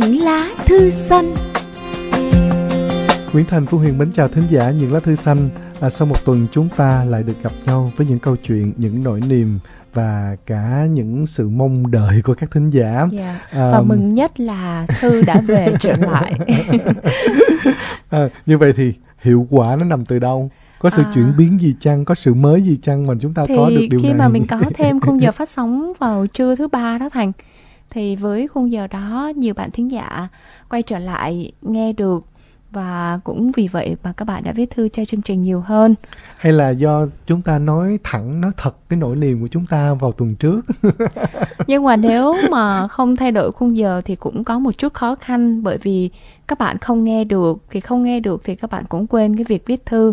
Những lá thư xanh Nguyễn Thành Phương Huyền mến chào thính giả những lá thư xanh. À, sau một tuần chúng ta lại được gặp nhau với những câu chuyện, những nỗi niềm và cả những sự mong đợi của các thính giả. yeah. Dạ. à, và mừng nhất là thư đã về trở lại. à, như vậy thì hiệu quả nó nằm từ đâu? có sự à. chuyển biến gì chăng có sự mới gì chăng mà chúng ta thì có được điều khi này khi mà mình có thêm khung giờ phát sóng vào trưa thứ ba đó thành thì với khung giờ đó nhiều bạn thính giả quay trở lại nghe được và cũng vì vậy mà các bạn đã viết thư cho chương trình nhiều hơn. Hay là do chúng ta nói thẳng nói thật cái nỗi niềm của chúng ta vào tuần trước? Nhưng mà nếu mà không thay đổi khung giờ thì cũng có một chút khó khăn bởi vì các bạn không nghe được. Thì không nghe được thì các bạn cũng quên cái việc viết thư.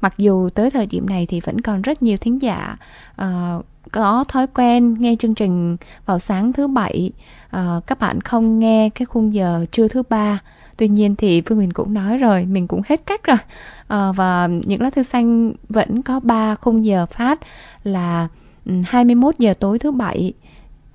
Mặc dù tới thời điểm này thì vẫn còn rất nhiều thính giả uh, có thói quen nghe chương trình vào sáng thứ bảy. Uh, các bạn không nghe cái khung giờ trưa thứ ba. Tuy nhiên thì phương huyền cũng nói rồi mình cũng hết cách rồi. À, và những lá thư xanh vẫn có ba khung giờ phát là 21 giờ tối thứ bảy.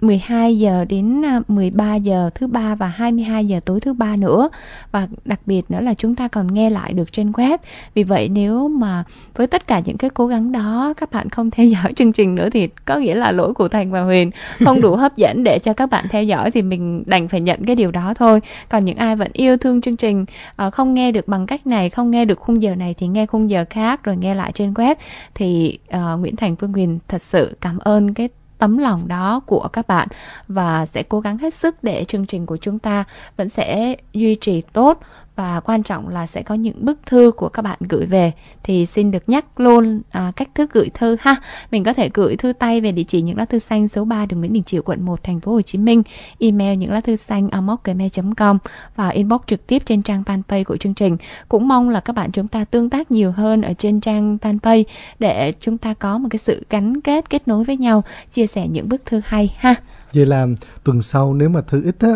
12 giờ đến à, 13 giờ thứ ba và 22 giờ tối thứ ba nữa. Và đặc biệt nữa là chúng ta còn nghe lại được trên web. Vì vậy nếu mà với tất cả những cái cố gắng đó các bạn không theo dõi chương trình nữa thì có nghĩa là lỗi của thành và huyền không đủ hấp dẫn để cho các bạn theo dõi thì mình đành phải nhận cái điều đó thôi. Còn những ai vẫn yêu thương chương trình à, không nghe được bằng cách này không nghe được khung giờ này thì nghe khung giờ khác rồi nghe lại trên web thì uh, nguyễn thành phương huyền thật sự cảm ơn cái tấm lòng đó của các bạn. Và sẽ cố gắng hết sức để chương trình của chúng ta vẫn sẽ duy trì tốt và quan trọng là sẽ có những bức thư của các bạn gửi về. Thì xin được nhắc luôn à, cách thức gửi thư ha. Mình có thể gửi thư tay về địa chỉ những lá thư xanh số 3 đường Nguyễn Đình Chiểu quận 1 thành phố Hồ Chí Minh. Email những lá thư xanh gmail.com và inbox trực tiếp trên trang fanpage của chương trình. Cũng mong là các bạn chúng ta tương tác nhiều hơn ở trên trang fanpage để chúng ta có một cái sự gắn kết kết nối với nhau chia sẻ những bức thư hay ha. Vậy là tuần sau nếu mà thư ít á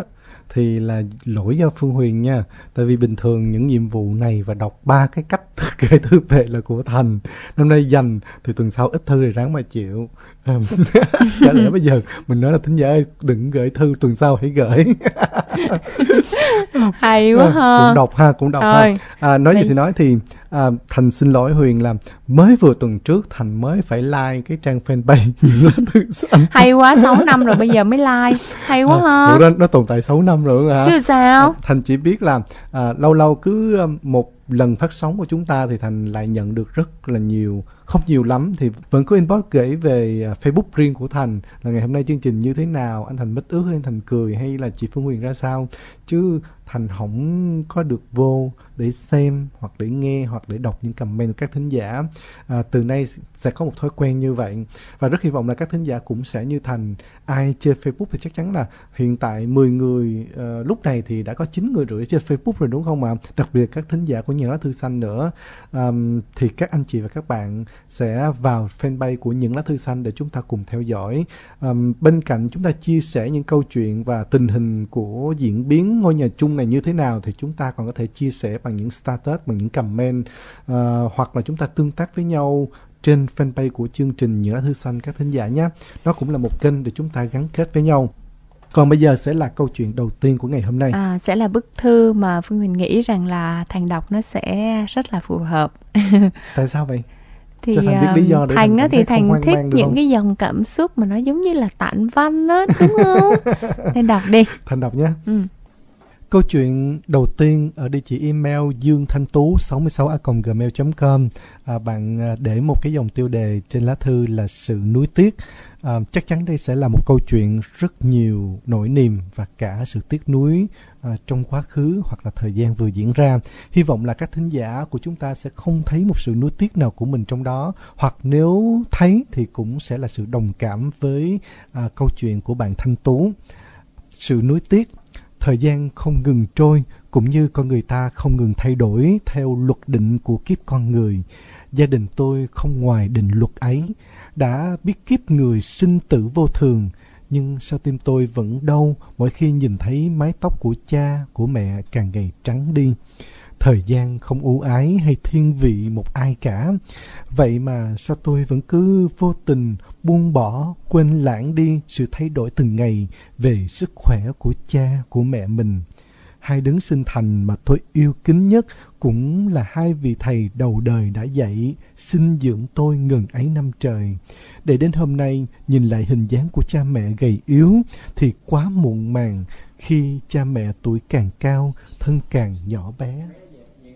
thì là lỗi do Phương Huyền nha. Tại vì bình thường những nhiệm vụ này và đọc ba cái cách kể thư về là của Thành. Năm nay dành, thì tuần sau ít thư thì ráng mà chịu. Chả lẽ bây giờ mình nói là thính giả ơi đừng gửi thư tuần sau hãy gửi. Hay quá ha. Cũng đọc ha, cũng đọc Thôi. ha. À, nói gì thì nói thì à, thành xin lỗi huyền là mới vừa tuần trước thành mới phải like cái trang fanpage những lá thư xanh hay quá 6 năm rồi bây giờ mới like hay quá à, ha đó nó tồn tại 6 năm rồi hả chứ sao thành chỉ biết là à, lâu lâu cứ à, một lần phát sóng của chúng ta thì thành lại nhận được rất là nhiều, không nhiều lắm, thì vẫn có inbox gửi về à, Facebook riêng của Thành là ngày hôm nay chương trình như thế nào, anh Thành mít ướt hay anh Thành cười hay là chị Phương Huyền ra sao. Chứ thành không có được vô để xem hoặc để nghe hoặc để đọc những comment của các thính giả. À, từ nay sẽ có một thói quen như vậy. Và rất hy vọng là các thính giả cũng sẽ như thành ai chơi Facebook thì chắc chắn là hiện tại 10 người uh, lúc này thì đã có 9 người rưỡi chơi Facebook rồi đúng không ạ? Đặc biệt các thính giả của nhà lá thư xanh nữa. Um, thì các anh chị và các bạn sẽ vào fanpage của những lá thư xanh để chúng ta cùng theo dõi. Um, bên cạnh chúng ta chia sẻ những câu chuyện và tình hình của diễn biến ngôi nhà chung này như thế nào thì chúng ta còn có thể chia sẻ bằng những status bằng những comment uh, hoặc là chúng ta tương tác với nhau trên fanpage của chương trình những lá thư xanh các thính giả nhé đó cũng là một kênh để chúng ta gắn kết với nhau còn bây giờ sẽ là câu chuyện đầu tiên của ngày hôm nay. À, sẽ là bức thư mà Phương Huyền nghĩ rằng là Thành đọc nó sẽ rất là phù hợp. Tại sao vậy? thì thành, biết lý do để thành á thì thành thích những không? cái dòng cảm xúc mà nó giống như là tản văn á đúng không nên đọc đi thành đọc nhé ừ. Câu chuyện đầu tiên ở địa chỉ email dương thanh tú 66 gmail com. À, bạn à, để một cái dòng tiêu đề trên lá thư là sự nuối tiếc. À, chắc chắn đây sẽ là một câu chuyện rất nhiều nỗi niềm và cả sự tiếc nuối à, trong quá khứ hoặc là thời gian vừa diễn ra. Hy vọng là các thính giả của chúng ta sẽ không thấy một sự nuối tiếc nào của mình trong đó hoặc nếu thấy thì cũng sẽ là sự đồng cảm với à, câu chuyện của bạn thanh tú. Sự nuối tiếc thời gian không ngừng trôi cũng như con người ta không ngừng thay đổi theo luật định của kiếp con người. Gia đình tôi không ngoài định luật ấy, đã biết kiếp người sinh tử vô thường, nhưng sao tim tôi vẫn đau mỗi khi nhìn thấy mái tóc của cha, của mẹ càng ngày trắng đi thời gian không ưu ái hay thiên vị một ai cả. Vậy mà sao tôi vẫn cứ vô tình buông bỏ, quên lãng đi sự thay đổi từng ngày về sức khỏe của cha, của mẹ mình. hai đấng sinh thành mà tôi yêu kính nhất cũng là hai vị thầy đầu đời đã dạy, sinh dưỡng tôi ngần ấy năm trời. Để đến hôm nay, nhìn lại hình dáng của cha mẹ gầy yếu thì quá muộn màng khi cha mẹ tuổi càng cao, thân càng nhỏ bé.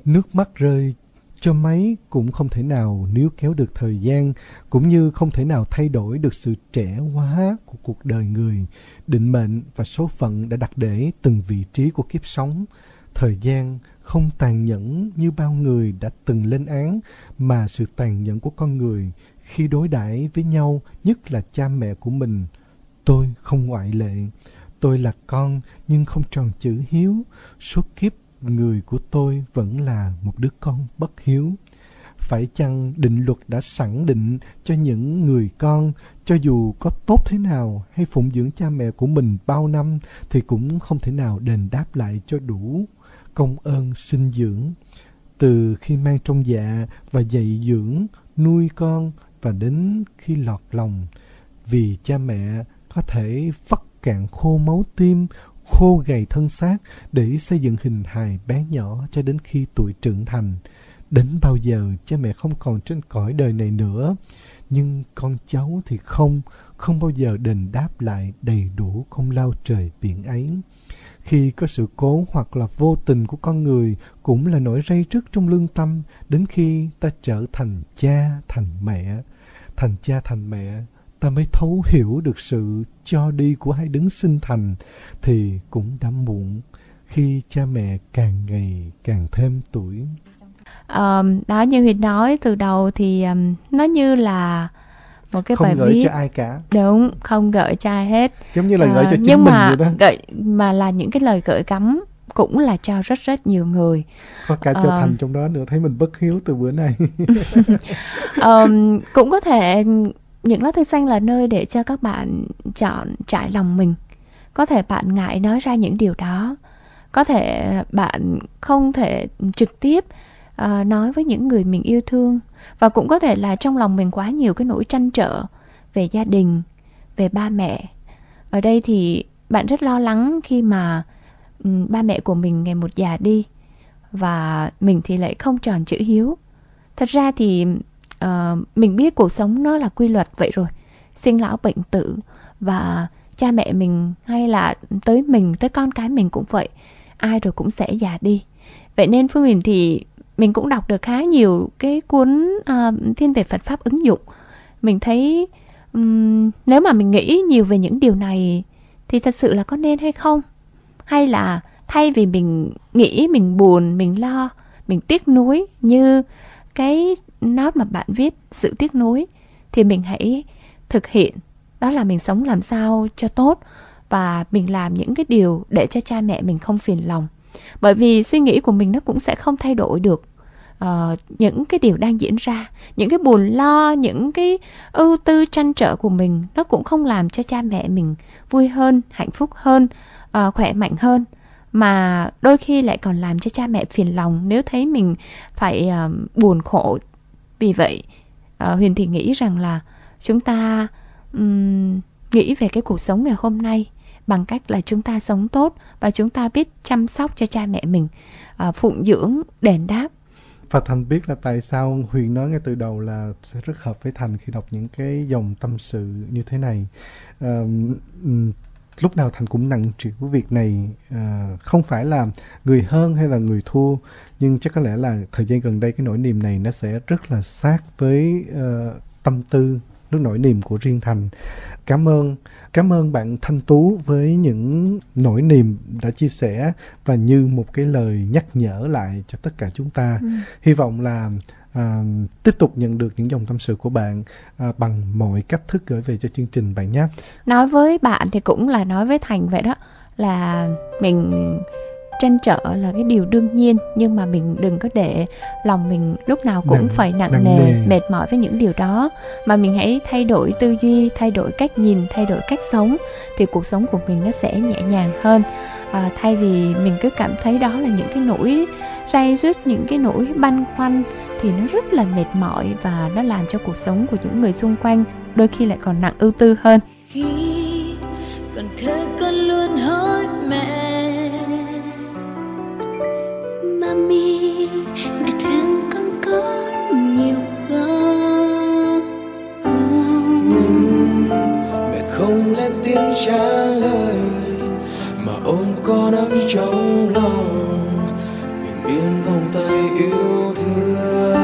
Nước mắt rơi cho máy cũng không thể nào níu kéo được thời gian, cũng như không thể nào thay đổi được sự trẻ hóa của cuộc đời người. Định mệnh và số phận đã đặt để từng vị trí của kiếp sống. Thời gian không tàn nhẫn như bao người đã từng lên án, mà sự tàn nhẫn của con người khi đối đãi với nhau, nhất là cha mẹ của mình. Tôi không ngoại lệ. Tôi là con nhưng không tròn chữ hiếu. Suốt kiếp người của tôi vẫn là một đứa con bất hiếu. Phải chăng định luật đã sẵn định cho những người con, cho dù có tốt thế nào hay phụng dưỡng cha mẹ của mình bao năm thì cũng không thể nào đền đáp lại cho đủ công ơn sinh dưỡng. Từ khi mang trong dạ và dạy dưỡng, nuôi con và đến khi lọt lòng. Vì cha mẹ có thể vắt cạn khô máu tim, khô gầy thân xác để xây dựng hình hài bé nhỏ cho đến khi tuổi trưởng thành. Đến bao giờ cha mẹ không còn trên cõi đời này nữa, nhưng con cháu thì không, không bao giờ đền đáp lại đầy đủ công lao trời biển ấy. Khi có sự cố hoặc là vô tình của con người cũng là nỗi rây rứt trong lương tâm đến khi ta trở thành cha, thành mẹ. Thành cha, thành mẹ ta mới thấu hiểu được sự cho đi của hai đấng sinh thành thì cũng đã muộn khi cha mẹ càng ngày càng thêm tuổi. Um, đó như Huyền nói từ đầu thì um, nó như là một cái không bài gửi viết. cho ai cả. Đúng không gợi cho ai hết. Giống như là gửi Ờ, cho chính nhưng mình mà vậy đó. gợi mà là những cái lời gợi cắm cũng là cho rất rất nhiều người. Có cả cho ờ. thành trong đó nữa thấy mình bất hiếu từ bữa nay. Ờm, cũng có thể những lá thư xanh là nơi để cho các bạn chọn trải lòng mình. Có thể bạn ngại nói ra những điều đó. Có thể bạn không thể trực tiếp uh, nói với những người mình yêu thương. Và cũng có thể là trong lòng mình quá nhiều cái nỗi trăn trở về gia đình về ba mẹ. Ở đây thì bạn rất lo lắng khi mà um, ba mẹ của mình ngày một già đi và mình thì lại không tròn chữ hiếu. Thật ra thì Ờ, mình biết cuộc sống nó là quy luật vậy rồi. Sinh lão bệnh tử và cha mẹ mình hay là tới mình tới con cái mình cũng vậy. Ai rồi cũng sẽ già đi. Vậy nên phương huyền thì mình cũng đọc được khá nhiều cái cuốn uh, thiên về phật pháp ứng dụng. Mình thấy um, nếu mà mình nghĩ nhiều về những điều này thì thật sự là có nên hay không? Hay là thay vì mình nghĩ mình buồn mình lo mình tiếc nuối như cái nốt mà bạn viết sự tiếc nuối thì mình hãy thực hiện. Đó là mình sống làm sao cho tốt và mình làm những cái điều để cho cha mẹ mình không phiền lòng. Bởi vì suy nghĩ của mình nó cũng sẽ không thay đổi được uh, những cái điều đang diễn ra. Những cái buồn lo những cái ưu tư trăn trở của mình nó cũng không làm cho cha mẹ mình vui hơn hạnh phúc hơn uh, khỏe mạnh hơn mà đôi khi lại còn làm cho cha mẹ phiền lòng nếu thấy mình phải uh, buồn khổ. Vì vậy uh, huyền thì nghĩ rằng là chúng ta um, nghĩ về cái cuộc sống ngày hôm nay bằng cách là chúng ta sống tốt và chúng ta biết chăm sóc cho cha mẹ mình uh, phụng dưỡng đền đáp. Và thành biết là tại sao huyền nói ngay từ đầu là sẽ rất hợp với thành khi đọc những cái dòng tâm sự như thế này. Ờm, lúc nào thành cũng nặng trĩu việc này à, không phải là người hơn hay là người thua nhưng chắc có lẽ là thời gian gần đây cái nỗi niềm này nó sẽ rất là sát với ờ, tâm tư nước nỗi niềm của riêng thành. Cảm ơn cảm ơn bạn thanh tú với những nỗi niềm đã chia sẻ và như một cái lời nhắc nhở lại cho tất cả chúng ta. Hy vọng là à, tiếp tục nhận được những dòng tâm sự của bạn à, bằng mọi cách thức gửi về cho chương trình bạn nhé. Nói với bạn thì cũng là nói với thành vậy đó là mình trăn trở là cái điều đương nhiên nhưng mà mình đừng có để lòng mình lúc nào cũng Nặng- phải nặng, nặng nề, nề. mệt mỏi với những điều đó. Mà mình hãy thay đổi tư duy thay đổi cách nhìn thay đổi cách sống thì cuộc sống của mình nó sẽ nhẹ nhàng hơn. À, thay vì mình cứ cảm thấy đó là những cái nỗi say rứt những cái nỗi băn khoăn thì nó rất là mệt mỏi và nó làm cho cuộc sống của những người xung quanh đôi khi lại còn nặng ưu tư hơn. Khi còn thơ con luôn hỏi mẹ mami mẹ thương con có nhiều không? Ừ, mẹ không lên tiếng trả lời mà ôm con ấm trong lòng tay yêu thương.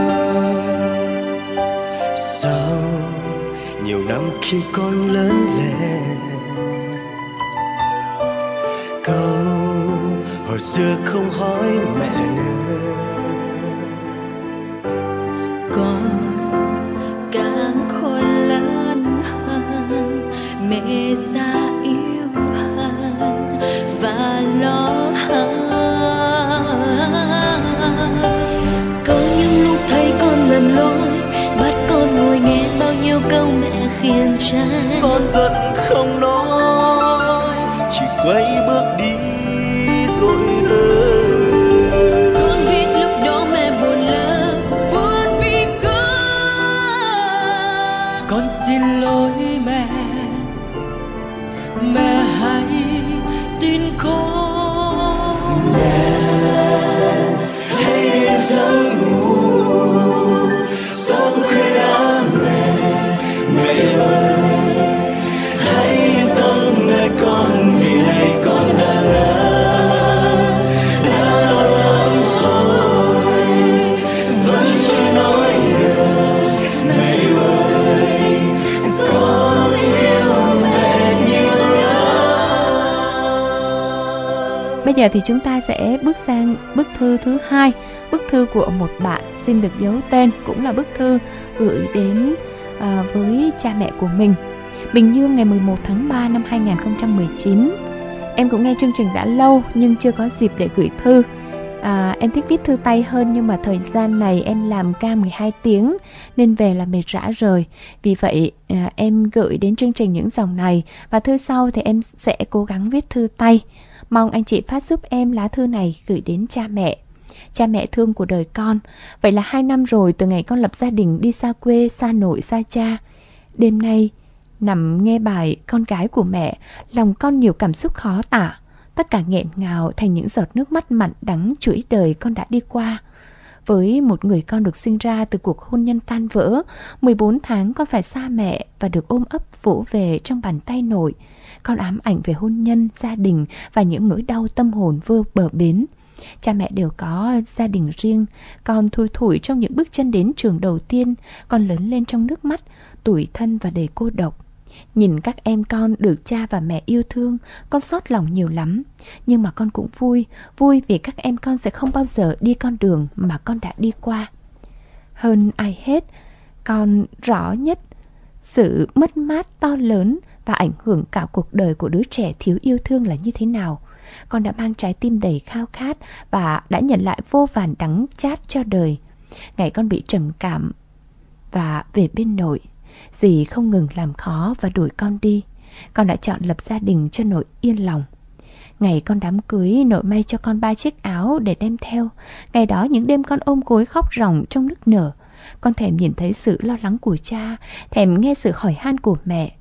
Sau nhiều năm khi con lớn lên, câu hồi xưa không hỏi mẹ nữa. Con càng khôn lớn hơn, mẹ ra câu mẹ khiển trách con giận không nói chỉ quay bước đi rồi ơi con biết lúc đó mẹ buồn lắm buồn vì con. Con xin lỗi giờ thì chúng ta sẽ bước sang bức thư thứ hai, bức thư của một bạn xin được giấu tên cũng là bức thư gửi đến à, với cha mẹ của mình. Bình Dương ngày 11 tháng 3 năm 2019. Em cũng nghe chương trình đã lâu nhưng chưa có dịp để gửi thư. À, em thích viết thư tay hơn nhưng mà thời gian này em làm ca 12 tiếng nên về là mệt rã rời. Vì vậy à, em gửi đến chương trình những dòng này và thư sau thì em sẽ cố gắng viết thư tay. Mong anh chị phát giúp em lá thư này gửi đến cha mẹ. Cha mẹ thương của đời con. Vậy là hai năm rồi từ ngày con lập gia đình đi xa quê, xa nội, xa cha. Đêm nay, nằm nghe bài con gái của mẹ, lòng con nhiều cảm xúc khó tả. Tất cả nghẹn ngào thành những giọt nước mắt mặn đắng chuỗi đời con đã đi qua. Với một người con được sinh ra từ cuộc hôn nhân tan vỡ, 14 tháng con phải xa mẹ và được ôm ấp vỗ về trong bàn tay nội. Con ám ảnh về hôn nhân, gia đình và những nỗi đau tâm hồn vô bờ bến. Cha mẹ đều có gia đình riêng, con thui thủi trong những bước chân đến trường đầu tiên, con lớn lên trong nước mắt, tủi thân và đầy cô độc. Nhìn các em con được cha và mẹ yêu thương, con xót lòng nhiều lắm. Nhưng mà con cũng vui, vui vì các em con sẽ không bao giờ đi con đường mà con đã đi qua. Hơn ai hết, con rõ nhất sự mất mát to lớn và ảnh hưởng cả cuộc đời của đứa trẻ thiếu yêu thương là như thế nào. Con đã mang trái tim đầy khao khát và đã nhận lại vô vàn đắng chát cho đời. Ngày con bị trầm cảm và về bên nội, dì không ngừng làm khó và đuổi con đi. Con đã chọn lập gia đình cho nội yên lòng. Ngày con đám cưới, nội may cho con ba chiếc áo để đem theo. Ngày đó những đêm con ôm gối khóc ròng trong nước nở. Con thèm nhìn thấy sự lo lắng của cha, thèm nghe sự hỏi han của mẹ.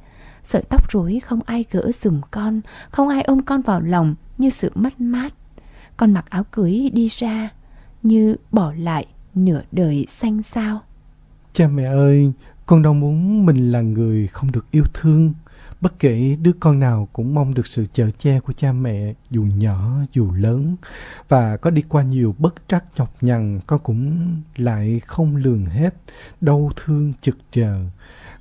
Sợi tóc rối không ai gỡ dùm con, không ai ôm con vào lòng như sự mất mát. Con mặc áo cưới đi ra, như bỏ lại nửa đời xanh sao. Cha mẹ ơi, con đâu muốn mình là người không được yêu thương. Bất kể đứa con nào cũng mong được sự chở che của cha mẹ, dù nhỏ dù lớn. Và có đi qua nhiều bất trắc nhọc nhằn, con cũng lại không lường hết, đau thương chực chờ.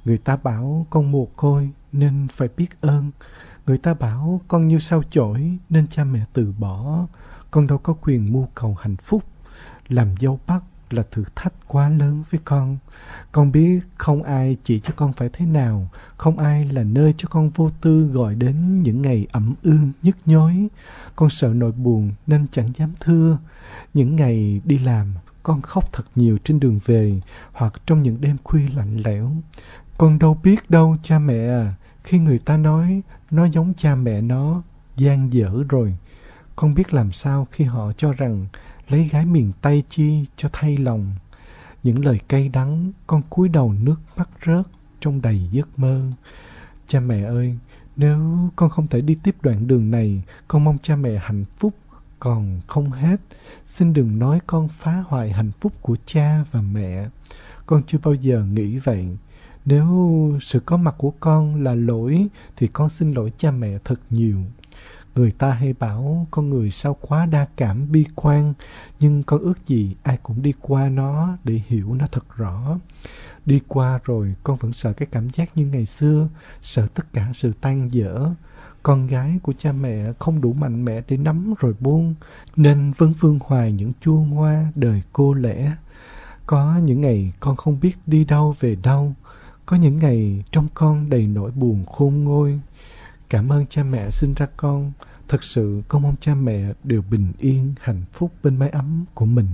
Người ta bảo con mồ côi nên phải biết ơn. Người ta bảo con như sao chổi nên cha mẹ từ bỏ. Con đâu có quyền mưu cầu hạnh phúc. Làm dâu bắc là thử thách quá lớn với con. Con biết không ai chỉ cho con phải thế nào, không ai là nơi cho con vô tư gọi đến những ngày ẩm ương nhức nhối. Con sợ nỗi buồn nên chẳng dám thưa. Những ngày đi làm, con khóc thật nhiều trên đường về hoặc trong những đêm khuya lạnh lẽo. Con đâu biết đâu cha mẹ à, khi người ta nói nó giống cha mẹ nó, gian dở rồi. Con biết làm sao khi họ cho rằng lấy gái miền Tây chi cho thay lòng. Những lời cay đắng, con cúi đầu nước mắt rớt trong đầy giấc mơ. Cha mẹ ơi, nếu con không thể đi tiếp đoạn đường này, con mong cha mẹ hạnh phúc còn không hết. Xin đừng nói con phá hoại hạnh phúc của cha và mẹ. Con chưa bao giờ nghĩ vậy. nếu sự có mặt của con là lỗi thì con xin lỗi cha mẹ thật nhiều người ta hay bảo con người sao quá đa cảm, bi quan, nhưng con ước gì ai cũng đi qua nó để hiểu nó thật rõ. Đi qua rồi con vẫn sợ cái cảm giác như ngày xưa, sợ tất cả sự tan dở. Con gái của cha mẹ không đủ mạnh mẽ để nắm rồi buông, nên vẫn vương hoài những chua ngoa đời cô lẻ. Có những ngày con không biết đi đâu về đâu, có những ngày trong con đầy nỗi buồn khôn ngôi cảm ơn cha mẹ sinh ra con thật sự con mong cha mẹ đều bình yên hạnh phúc bên mái ấm của mình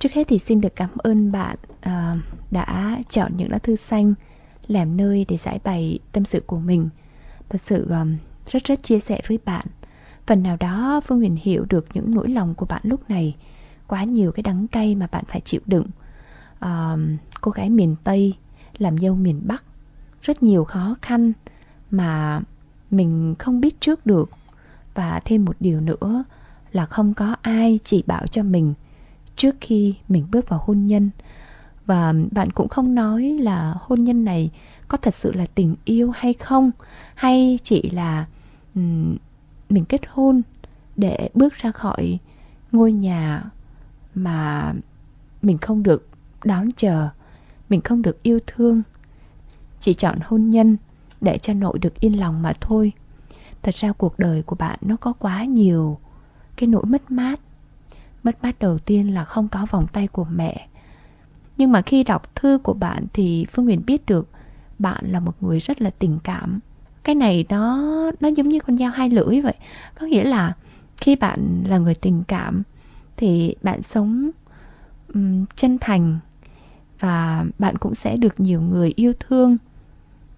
Trước hết thì xin được cảm ơn bạn uh, đã chọn những lá thư xanh làm nơi để giải bày tâm sự của mình. Thật sự um, rất rất chia sẻ với bạn. Phần nào đó Phương Huyền hiểu được những nỗi lòng của bạn lúc này. Quá nhiều cái đắng cay mà bạn phải chịu đựng. Uh, cô gái miền Tây làm dâu miền Bắc. Rất nhiều khó khăn mà mình không biết trước được. Và thêm một điều nữa là không có ai chỉ bảo cho mình trước khi mình bước vào hôn nhân và bạn cũng không nói là hôn nhân này có thật sự là tình yêu hay không hay chỉ là um, mình kết hôn để bước ra khỏi ngôi nhà mà mình không được đón chờ mình không được yêu thương chỉ chọn hôn nhân để cho nội được yên lòng mà thôi. Thật ra cuộc đời của bạn nó có quá nhiều cái nỗi mất mát. Mất mát đầu tiên là không có vòng tay của mẹ. Nhưng mà khi đọc thư của bạn thì Phương Huyền biết được Bạn là một người rất là tình cảm. Cái này nó nó giống như con dao hai lưỡi vậy. Có nghĩa là khi bạn là người tình cảm Thì bạn sống um, chân thành Và bạn cũng sẽ được nhiều người yêu thương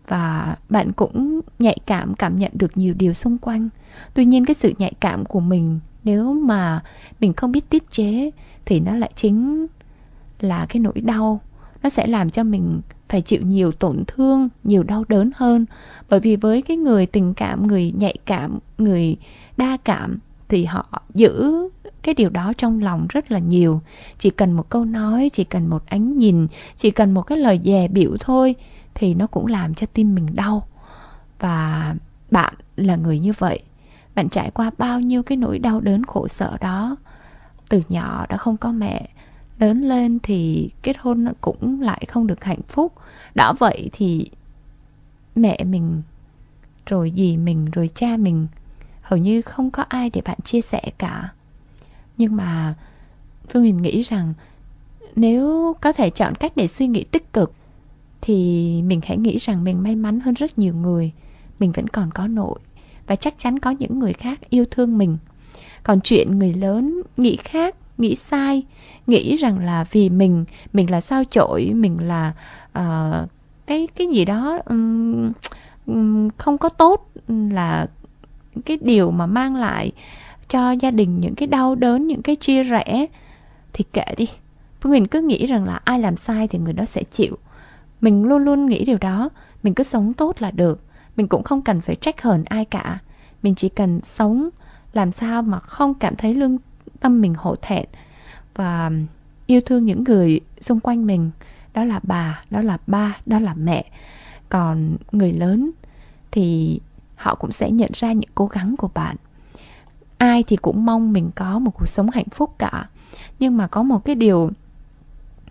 và bạn cũng nhạy cảm cảm nhận được nhiều điều xung quanh. Tuy nhiên cái sự nhạy cảm của mình, nếu mà mình không biết tiết chế, thì nó lại chính là cái nỗi đau. Nó sẽ làm cho mình phải chịu nhiều tổn thương, nhiều đau đớn hơn. Bởi vì với cái người tình cảm, người nhạy cảm, người đa cảm, thì họ giữ cái điều đó trong lòng rất là nhiều. Chỉ cần một câu nói, chỉ cần một ánh nhìn, chỉ cần một cái lời dè biểu thôi thì nó cũng làm cho tim mình đau. Và bạn là người như vậy, bạn trải qua bao nhiêu cái nỗi đau đớn khổ sở đó, từ nhỏ đã không có mẹ, lớn lên thì kết hôn cũng lại không được hạnh phúc. Đã vậy thì mẹ mình, rồi dì mình, rồi cha mình hầu như không có ai để bạn chia sẻ cả. Nhưng mà phương huyền nghĩ rằng nếu có thể chọn cách để suy nghĩ tích cực thì mình hãy nghĩ rằng mình may mắn hơn rất nhiều người. Mình vẫn còn có nội và chắc chắn có những người khác yêu thương mình. Còn chuyện người lớn nghĩ khác nghĩ sai nghĩ rằng là vì mình mình là sao chổi mình là uh, cái cái gì đó um, um, không có tốt là cái điều mà mang lại cho gia đình những cái đau đớn những cái chia rẽ. Thì kệ đi. Phương huyền cứ nghĩ rằng là ai làm sai thì người đó sẽ chịu mình luôn luôn nghĩ điều đó. Mình cứ sống tốt là được. Mình cũng không cần phải trách hờn ai cả. Mình chỉ cần sống, làm sao mà không cảm thấy lương tâm mình hổ thẹn và yêu thương những người xung quanh mình. Đó là bà, đó là ba, đó là mẹ. Còn người lớn thì họ cũng sẽ nhận ra những cố gắng của bạn. Ai thì cũng mong mình có một cuộc sống hạnh phúc cả. Nhưng mà có một cái điều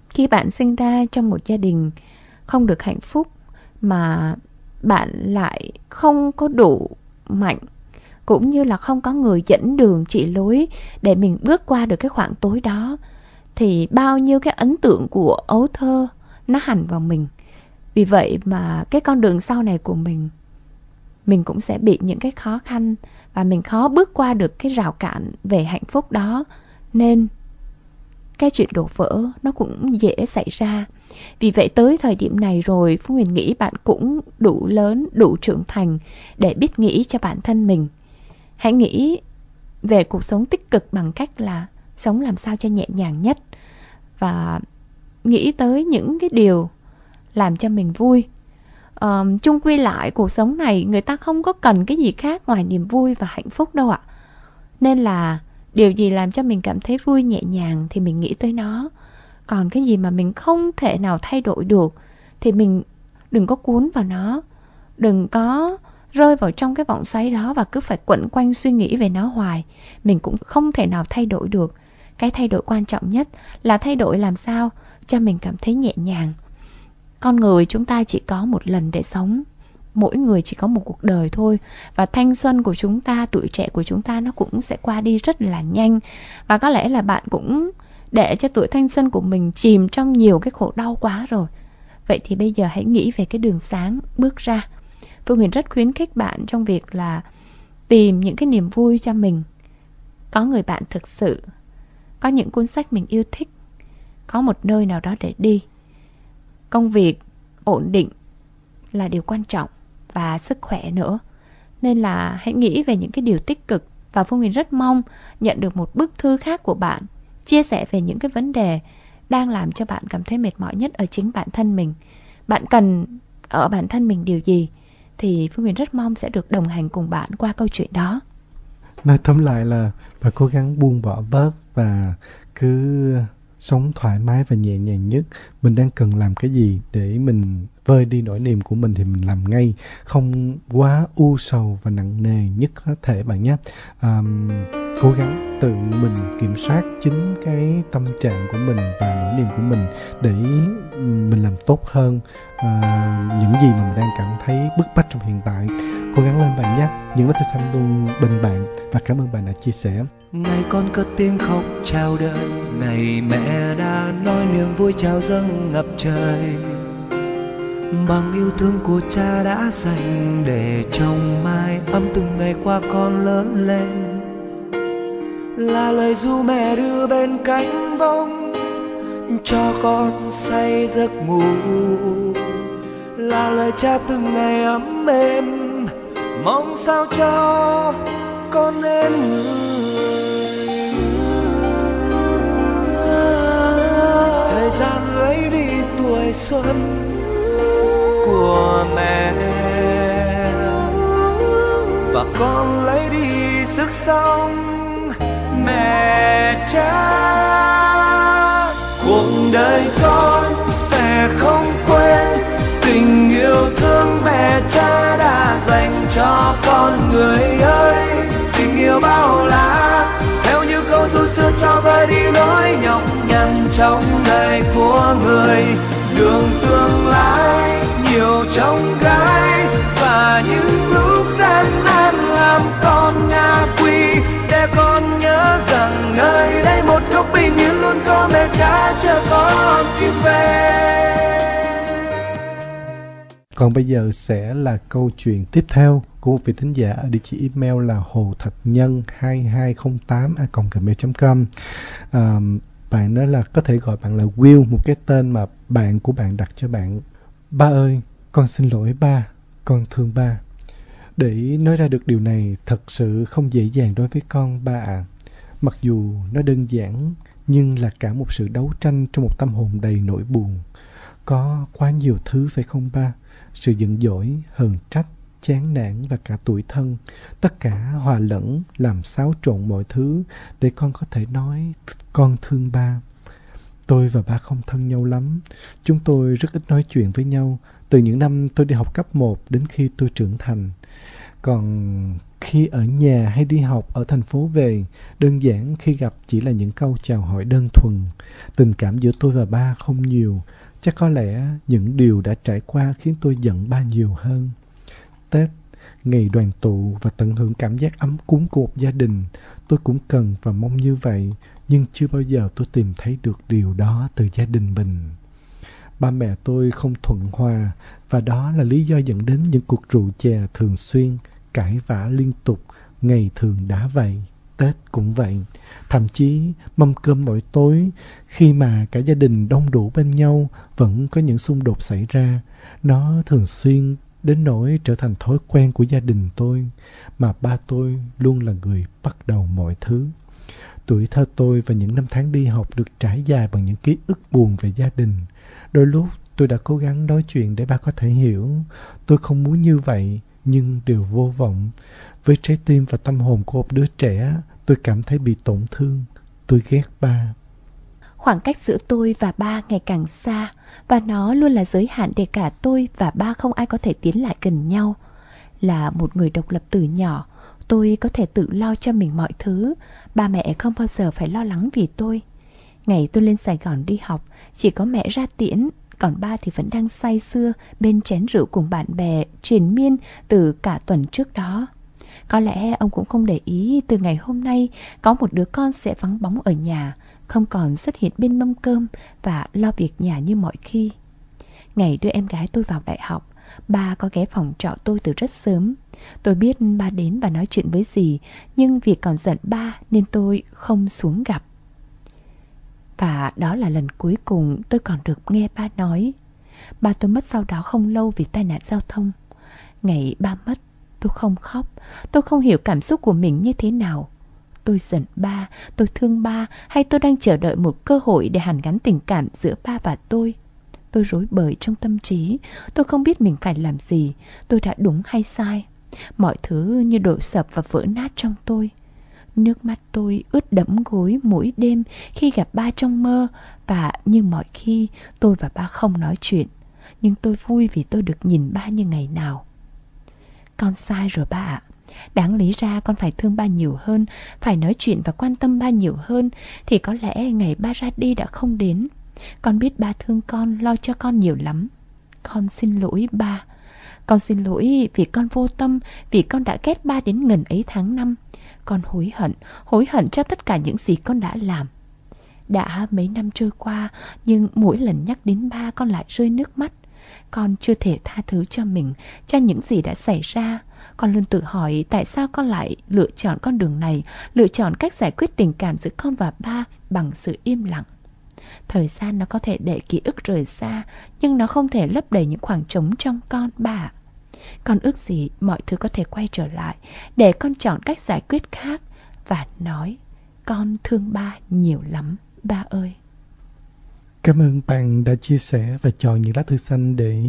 khi bạn sinh ra trong một gia đình không được hạnh phúc, mà bạn lại không có đủ mạnh, cũng như là không có người dẫn đường chỉ lối để mình bước qua được cái khoảng tối đó, thì bao nhiêu cái ấn tượng của ấu thơ nó hành vào mình. Vì vậy mà cái con đường sau này của mình mình cũng sẽ bị những cái khó khăn và mình khó bước qua được cái rào cản về hạnh phúc đó. Nên cái chuyện đổ vỡ nó cũng dễ xảy ra vì vậy tới thời điểm này rồi phú Huyền nghĩ bạn cũng đủ lớn, đủ trưởng thành để biết nghĩ cho bản thân mình. Hãy nghĩ về cuộc sống tích cực bằng cách là sống làm sao cho nhẹ nhàng nhất và nghĩ tới những cái điều làm cho mình vui. Um, chung quy lại cuộc sống này người ta không có cần cái gì khác ngoài niềm vui và hạnh phúc đâu ạ. Nên là điều gì làm cho mình cảm thấy vui nhẹ nhàng thì mình nghĩ tới nó. Còn cái gì mà mình không thể nào thay đổi được thì mình đừng có cuốn vào nó. Đừng có rơi vào trong cái vòng xoáy đó và cứ phải quẩn quanh suy nghĩ về nó hoài. Mình cũng không thể nào thay đổi được. Cái thay đổi quan trọng nhất là thay đổi làm sao cho mình cảm thấy nhẹ nhàng. Con người chúng ta chỉ có một lần để sống mỗi người chỉ có một cuộc đời thôi. Và thanh xuân của chúng ta, tuổi trẻ của chúng ta nó cũng sẽ qua đi rất là nhanh. Và có lẽ là bạn cũng để cho tuổi thanh xuân của mình chìm trong nhiều cái khổ đau quá rồi. Vậy thì bây giờ hãy nghĩ về cái đường sáng bước ra. Phương huyền rất khuyến khích bạn trong việc là tìm những cái niềm vui cho mình. Có người bạn thực sự, có những cuốn sách mình yêu thích, có một nơi nào đó để đi. Công việc ổn định là điều quan trọng và sức khỏe nữa. Nên là hãy nghĩ về những cái điều tích cực và phương huyền rất mong nhận được một bức thư khác của bạn, chia sẻ về những cái vấn đề đang làm cho bạn cảm thấy mệt mỏi nhất ở chính bản thân mình. Bạn cần ở bản thân mình điều gì thì phương huyền rất mong sẽ được đồng hành cùng bạn qua câu chuyện đó. Nói tóm lại là bạn cố gắng buông bỏ bớt và cứ sống thoải mái và nhẹ nhàng nhất. Mình đang cần làm cái gì để mình vơi đi nỗi niềm của mình thì mình làm ngay không quá u sầu và nặng nề nhất có thể bạn nhé. Um, cố gắng tự mình kiểm soát chính cái tâm trạng của mình và nỗi niềm của mình để mình làm tốt hơn uh, những gì mà mình đang cảm thấy bức bách trong hiện tại. Cố gắng lên bạn nhé. Những lá thư xanh luôn bên bạn và cảm ơn bạn đã chia sẻ. Ngày con cất tiếng khóc chào đời ngày mẹ đã nói niềm vui chào dâng ngập trời bằng yêu thương của cha đã dành để trong mai ấm từng ngày qua con lớn lên. Là lời ru mẹ đưa bên cánh bông cho con say giấc ngủ. Là lời cha từng ngày ấm êm, mong sao cho con nên người. Thời gian lấy đi tuổi xuân của mẹ. Và con lấy đi sức sống mẹ cha. Cuộc đời con sẽ không quên tình yêu thương mẹ cha đã dành cho con người ơi. Tình yêu bao la, theo như câu ru xưa cho vơi đi nỗi nhọc nhằn trong đời của người. Đường tương lai nhiều trong gái và những lúc gian nan làm con ngã quy để con nhớ rằng nơi đây một góc bình yên luôn có mẹ cha chờ con khi về. Còn bây giờ sẽ là câu chuyện tiếp theo của một vị thính giả. Ở địa chỉ email là hồ thạch nhân 2208 a gmail.com à, bạn nói là có thể gọi bạn là Will một cái tên mà bạn của bạn đặt cho bạn. Ba ơi con xin lỗi ba, con thương ba. Để nói ra được điều này thật sự không dễ dàng đối với con ba à mặc dù nó đơn giản, nhưng là cả một sự đấu tranh trong một tâm hồn đầy nỗi buồn. Có quá nhiều thứ, phải không ba? Sự giận dỗi, hờn trách, chán nản và cả tuổi thân. Tất cả hòa lẫn, làm xáo trộn mọi thứ để con có thể nói, con thương ba. Tôi và ba không thân nhau lắm. Chúng tôi rất ít nói chuyện với nhau từ những năm tôi đi học cấp 1 đến khi tôi trưởng thành. Còn khi ở nhà hay đi học ở thành phố về, đơn giản khi gặp chỉ là những câu chào hỏi đơn thuần. Tình cảm giữa tôi và ba không nhiều, chắc có lẽ những điều đã trải qua khiến tôi giận ba nhiều hơn. Tết, ngày đoàn tụ và tận hưởng cảm giác ấm cúng của một gia đình, tôi cũng cần và mong như vậy, nhưng chưa bao giờ tôi tìm thấy được điều đó từ gia đình mình ba mẹ tôi không thuận hòa, và đó là lý do dẫn đến những cuộc rượu chè thường xuyên, cãi vã liên tục, ngày thường đã vậy, tết cũng vậy. Thậm chí, mâm cơm mỗi tối, khi mà cả gia đình đông đủ bên nhau, vẫn có những xung đột xảy ra. Nó thường xuyên đến nỗi trở thành thói quen của gia đình tôi, mà ba tôi luôn là người bắt đầu mọi thứ. Tuổi thơ tôi và những năm tháng đi học được trải dài bằng những ký ức buồn về gia đình đôi lúc tôi đã cố gắng nói chuyện để ba có thể hiểu. Tôi không muốn như vậy nhưng đều vô vọng. Với trái tim và tâm hồn của một đứa trẻ tôi cảm thấy bị tổn thương. Tôi ghét ba. Khoảng cách giữa tôi và ba ngày càng xa và nó luôn là giới hạn để cả tôi và ba không ai có thể tiến lại gần nhau. Là một người độc lập từ nhỏ, tôi có thể tự lo cho mình mọi thứ, ba mẹ không bao giờ phải lo lắng vì tôi. Ngày tôi lên Sài Gòn đi học, chỉ có mẹ ra tiễn, còn ba thì vẫn đang say sưa bên chén rượu cùng bạn bè triền miên từ cả tuần trước đó. Có lẽ ông cũng không để ý từ ngày hôm nay có một đứa con sẽ vắng bóng ở nhà, không còn xuất hiện bên mâm cơm và lo việc nhà như mọi khi. Ngày đưa em gái tôi vào đại học, ba có ghé phòng trọ tôi từ rất sớm. Tôi biết ba đến và nói chuyện với gì, nhưng vì còn giận ba nên tôi không xuống gặp. Và đó là lần cuối cùng tôi còn được nghe ba nói. Ba tôi mất sau đó không lâu vì tai nạn giao thông. Ngày ba mất, tôi không khóc, tôi không hiểu cảm xúc của mình như thế nào. Tôi giận ba, tôi thương ba hay tôi đang chờ đợi một cơ hội để hàn gắn tình cảm giữa ba và tôi. Tôi rối bời trong tâm trí, tôi không biết mình phải làm gì, tôi đã đúng hay sai. Mọi thứ như đổ sập và vỡ nát trong tôi. Nước mắt tôi ướt đẫm gối mỗi đêm khi gặp ba trong mơ và như mọi khi tôi và ba không nói chuyện. Nhưng tôi vui vì tôi được nhìn ba như ngày nào. Con sai rồi ba ạ. Đáng lý ra con phải thương ba nhiều hơn, phải nói chuyện và quan tâm ba nhiều hơn, thì có lẽ ngày ba ra đi đã không đến. Con biết ba thương con, lo cho con nhiều lắm. Con xin lỗi ba. Con xin lỗi vì con vô tâm, vì con đã ghét ba đến ngần ấy tháng năm. Con hối hận, hối hận cho tất cả những gì con đã làm. Đã mấy năm trôi qua, nhưng mỗi lần nhắc đến ba con lại rơi nước mắt. Con chưa thể tha thứ cho mình, cho những gì đã xảy ra. Con luôn tự hỏi tại sao con lại lựa chọn con đường này, lựa chọn cách giải quyết tình cảm giữa con và ba bằng sự im lặng. Thời gian nó có thể để ký ức rời xa, nhưng nó không thể lấp đầy những khoảng trống trong con bà. Con ước gì mọi thứ có thể quay trở lại để con chọn cách giải quyết khác và nói con thương ba nhiều lắm, ba ơi. Cảm ơn bạn đã chia sẻ và chọn những lá thư xanh để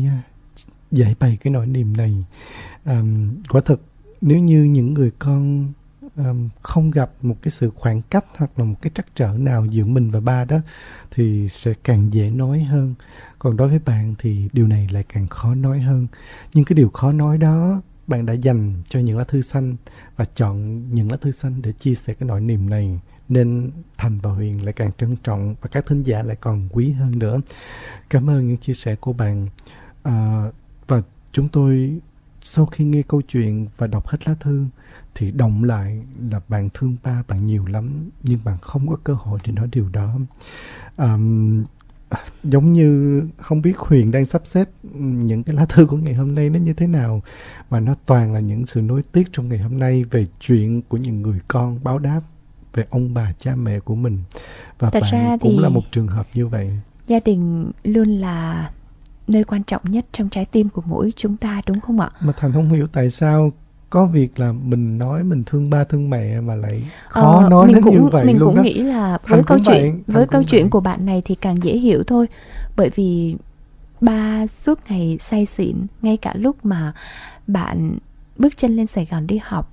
giải bày cái nỗi niềm này. À, quả thật nếu như những người con um, không gặp một cái sự khoảng cách hoặc là một cái trắc trở nào giữa mình và ba đó thì sẽ càng dễ nói hơn. Còn đối với bạn thì điều này lại càng khó nói hơn. Nhưng cái điều khó nói đó bạn đã dành cho những lá thư xanh và chọn những lá thư xanh để chia sẻ cái nỗi niềm này nên Thành và Huyền lại càng trân trọng và các thính giả lại còn quý hơn nữa. Cảm ơn những chia sẻ của bạn. À, và chúng tôi sau khi nghe câu chuyện và đọc hết lá thư thì động lại là bạn thương ba bạn nhiều lắm nhưng bạn không có cơ hội để nói điều đó. Um, giống như không biết huyền đang sắp xếp những cái lá thư của ngày hôm nay nó như thế nào mà nó toàn là những sự nối tiếc trong ngày hôm nay về chuyện của những người con báo đáp về ông bà cha mẹ của mình. Và Thật bạn ra cũng thì là một trường hợp như vậy. gia đình luôn là nơi quan trọng nhất trong trái tim của mỗi chúng ta đúng không ạ? mà thành không hiểu tại sao có việc là mình nói mình thương ba thương mẹ mà lại khó Ờ, nói mình đến cũng, như vậy mình luôn cũng đó. nghĩ là Thành với câu cũng chuyện vậy, với Thành câu chuyện vậy. của bạn này thì càng dễ hiểu thôi bởi vì ba suốt ngày say xỉn ngay cả lúc mà bạn bước chân lên Sài Gòn đi học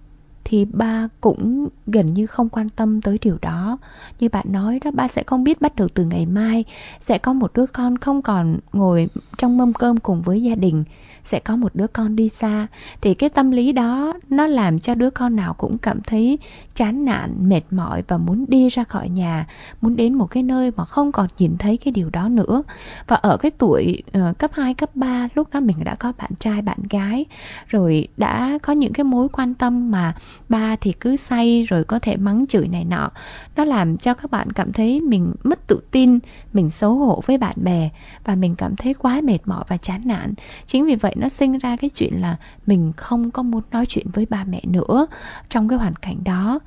thì ba cũng gần như không quan tâm tới điều đó. Như bạn nói đó, ba sẽ không biết bắt đầu từ ngày mai. Sẽ có một đứa con không còn ngồi trong mâm cơm cùng với gia đình. Sẽ có một đứa con đi xa. Thì cái tâm lý đó, nó làm cho đứa con nào cũng cảm thấy chán nản mệt mỏi và muốn đi ra khỏi nhà muốn đến một cái nơi mà không còn nhìn thấy cái điều đó nữa. Và ở cái tuổi uh, cấp 2, cấp 3 lúc đó mình đã có bạn trai bạn gái rồi đã có những cái mối quan tâm mà ba thì cứ say rồi có thể mắng chửi này nọ. Nó làm cho các bạn cảm thấy mình mất tự tin mình xấu hổ với bạn bè và mình cảm thấy quá mệt mỏi và chán nản. Chính vì vậy nó sinh ra cái chuyện là mình không có muốn nói chuyện với ba mẹ nữa. Trong cái hoàn cảnh đó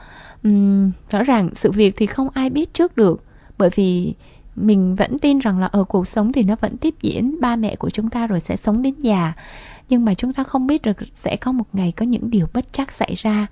Ừm, rõ ràng sự việc thì không ai biết trước được bởi vì mình vẫn tin rằng là ở cuộc sống thì nó vẫn tiếp diễn ba mẹ của chúng ta rồi sẽ sống đến già. Nhưng mà chúng ta không biết được sẽ có một ngày có những điều bất trắc xảy ra.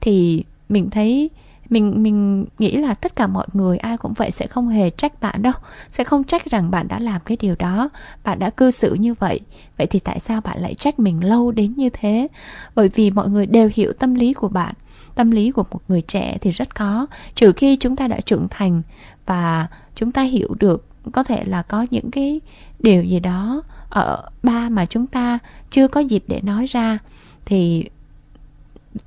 Thì mình thấy mình mình nghĩ là tất cả mọi người ai cũng vậy sẽ không hề trách bạn đâu sẽ không trách rằng bạn đã làm cái điều đó bạn đã cư xử như vậy. Vậy thì tại sao bạn lại trách mình lâu đến như thế? Bởi vì mọi người đều hiểu tâm lý của bạn tâm lý của một người trẻ thì rất khó trừ khi chúng ta đã trưởng thành và chúng ta hiểu được có thể là có những cái điều gì đó ở ba mà chúng ta chưa có dịp để nói ra thì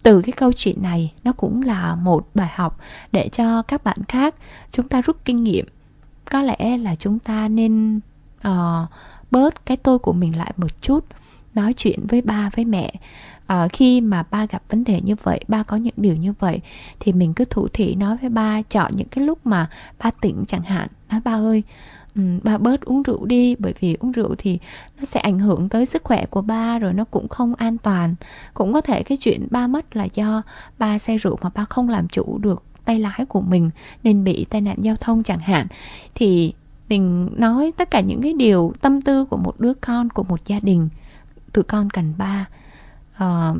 từ cái câu chuyện này nó cũng là một bài học để cho các bạn khác chúng ta rút kinh nghiệm. Có lẽ là chúng ta nên uh, bớt cái tôi của mình lại một chút nói chuyện với ba với mẹ à, khi mà ba gặp vấn đề như vậy ba có những điều như vậy thì mình cứ thủ thị nói với ba chọn những cái lúc mà ba tỉnh chẳng hạn. Nói ba ơi um, ba bớt uống rượu đi bởi vì uống rượu thì nó sẽ ảnh hưởng tới sức khỏe của ba rồi nó cũng không an toàn. Cũng có thể cái chuyện ba mất là do ba say rượu mà ba không làm chủ được tay lái của mình nên bị tai nạn giao thông chẳng hạn. Thì mình nói tất cả những cái điều tâm tư của một đứa con của một gia đình tụi con cần ba uh,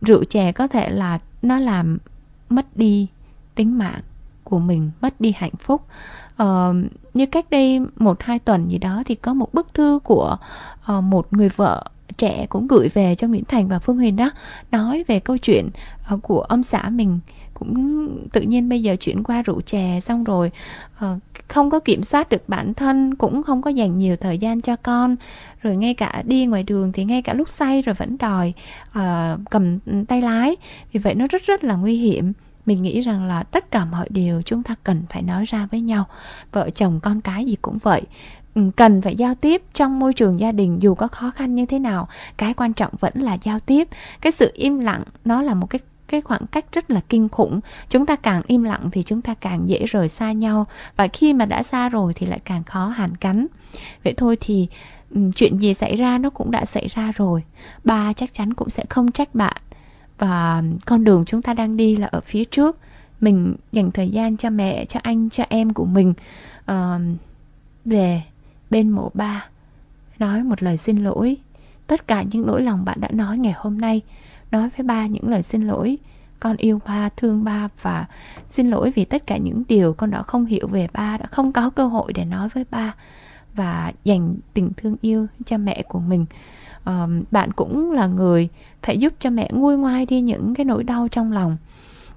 rượu chè có thể là nó làm mất đi tính mạng của mình mất đi hạnh phúc. Uh, như cách đây một hai tuần gì đó thì có một bức thư của uh, một người vợ trẻ cũng gửi về cho Nguyễn Thành và Phương Huyền đó nói về câu chuyện uh, của ông xã mình. Cũng tự nhiên bây giờ chuyển qua rượu chè xong rồi uh, không có kiểm soát được bản thân cũng không có dành nhiều thời gian cho con. Rồi ngay cả đi ngoài đường thì ngay cả lúc say rồi vẫn đòi uh, cầm tay lái. Vì vậy nó rất rất là nguy hiểm. Mình nghĩ rằng là tất cả mọi điều chúng ta cần phải nói ra với nhau. Vợ chồng con cái gì cũng vậy. Ừ, cần phải giao tiếp trong môi trường gia đình dù có khó khăn như thế nào. Cái quan trọng vẫn là giao tiếp. Cái sự im lặng nó là một cái cái khoảng cách rất là kinh khủng. Chúng ta càng im lặng thì chúng ta càng dễ rời xa nhau. Và khi mà đã xa rồi thì lại càng khó hàn cắn. Vậy thôi thì ừ, chuyện gì xảy ra nó cũng đã xảy ra rồi. Ba chắc chắn cũng sẽ không trách bạn. Và con đường chúng ta đang đi là ở phía trước. Mình dành thời gian cho mẹ cho anh cho em của mình uh, về bên mộ ba. Nói một lời xin lỗi. Tất cả những nỗi lòng bạn đã nói ngày hôm nay nói với ba những lời xin lỗi. Con yêu ba thương ba và xin lỗi vì tất cả những điều con đã không hiểu về ba đã không có cơ hội để nói với ba và dành tình thương yêu cho mẹ của mình. À, bạn cũng là người phải giúp cho mẹ nguôi ngoai đi những cái nỗi đau trong lòng.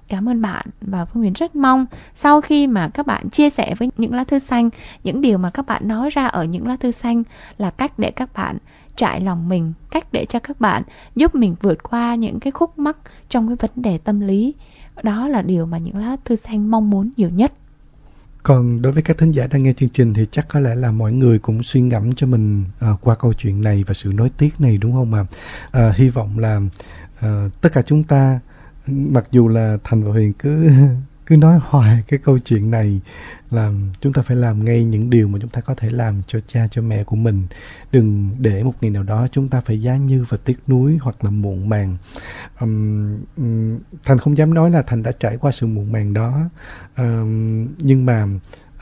Cảm ơn bạn và phương huyền rất mong sau khi mà các bạn chia sẻ với những lá thư xanh những điều mà các bạn nói ra ở những lá thư xanh là cách để các bạn trải lòng mình cách để cho các bạn giúp mình vượt qua những cái khúc mắc trong cái vấn đề tâm lý đó là điều mà những lá thư xanh mong muốn nhiều nhất còn đối với các thính giả đang nghe chương trình thì chắc có lẽ là mọi người cũng suy ngẫm cho mình uh, qua câu chuyện này và sự nối tiếc này đúng không ạ? Uh, hy vọng là uh, tất cả chúng ta mặc dù là Thành và Huyền cứ cứ nói hoài cái câu chuyện này là chúng ta phải làm ngay những điều mà chúng ta có thể làm cho cha cho mẹ của mình. Đừng để một ngày nào đó chúng ta phải giá như và tiếc nuối hoặc là muộn màng. Um, um, thành không dám nói là thành đã trải qua sự muộn màng đó. Um, nhưng mà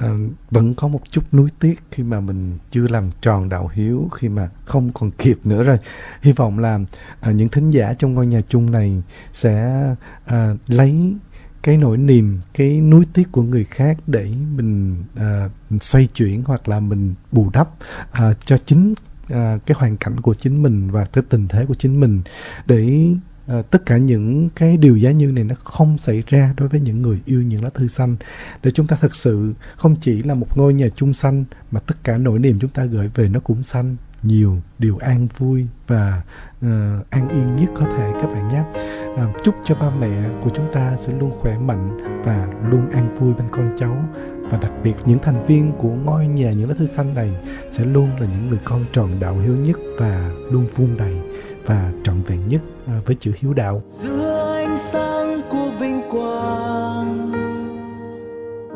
uh, vẫn có một chút nuối tiếc khi mà mình chưa làm tròn đạo hiếu khi mà không còn kịp nữa rồi. Hy vọng là uh, những thính giả trong ngôi nhà chung này sẽ uh, lấy cái nỗi niềm cái nuối tiếc của người khác để mình uh, xoay chuyển hoặc là mình bù đắp uh, cho chính uh, cái hoàn cảnh của chính mình và cái tình thế của chính mình để uh, tất cả những cái điều giá như này nó không xảy ra đối với những người yêu những lá thư xanh. Để chúng ta thực sự không chỉ là một ngôi nhà chung xanh mà tất cả nỗi niềm chúng ta gửi về nó cũng xanh nhiều điều an vui và uh, an yên nhất có thể các bạn nhé. Uh, chúc cho ba mẹ của chúng ta sẽ luôn khỏe mạnh và luôn an vui bên con cháu. Và đặc biệt những thành viên của ngôi nhà những lá thư xanh này sẽ luôn là những người con tròn đạo hiếu nhất và luôn vun đầy và trọn vẹn nhất uh, với chữ hiếu đạo. Giữa ánh sáng của vinh quang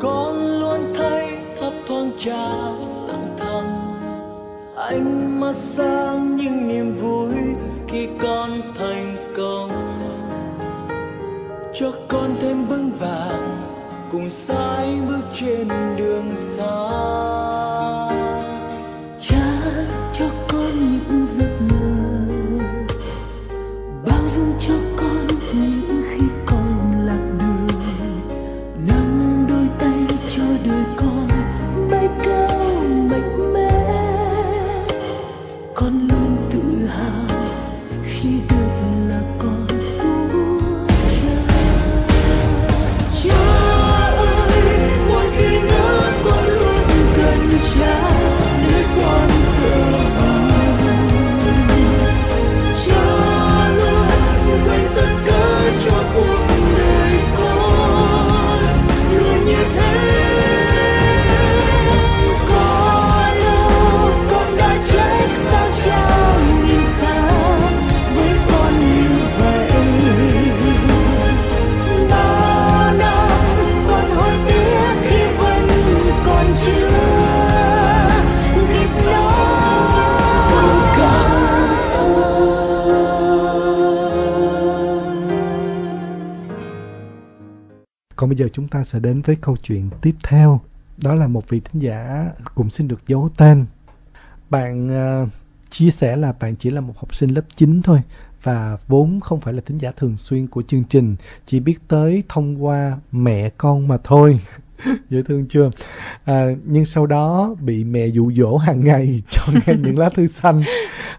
con luôn thấy thấp thoáng trao lặng thầm anh mắt sáng những niềm vui khi con thành công. Cho con thêm vững vàng, cùng sải bước trên đường xa. Còn bây giờ chúng ta sẽ đến với câu chuyện tiếp theo. Đó là một vị thính giả cũng xin được giấu tên. Bạn uh, chia sẻ là bạn chỉ là một học sinh lớp 9 thôi và vốn không phải là thính giả thường xuyên của chương trình, chỉ biết tới thông qua mẹ con mà thôi. dễ thương chưa à, nhưng sau đó bị mẹ dụ dỗ hàng ngày cho nghe những lá thư xanh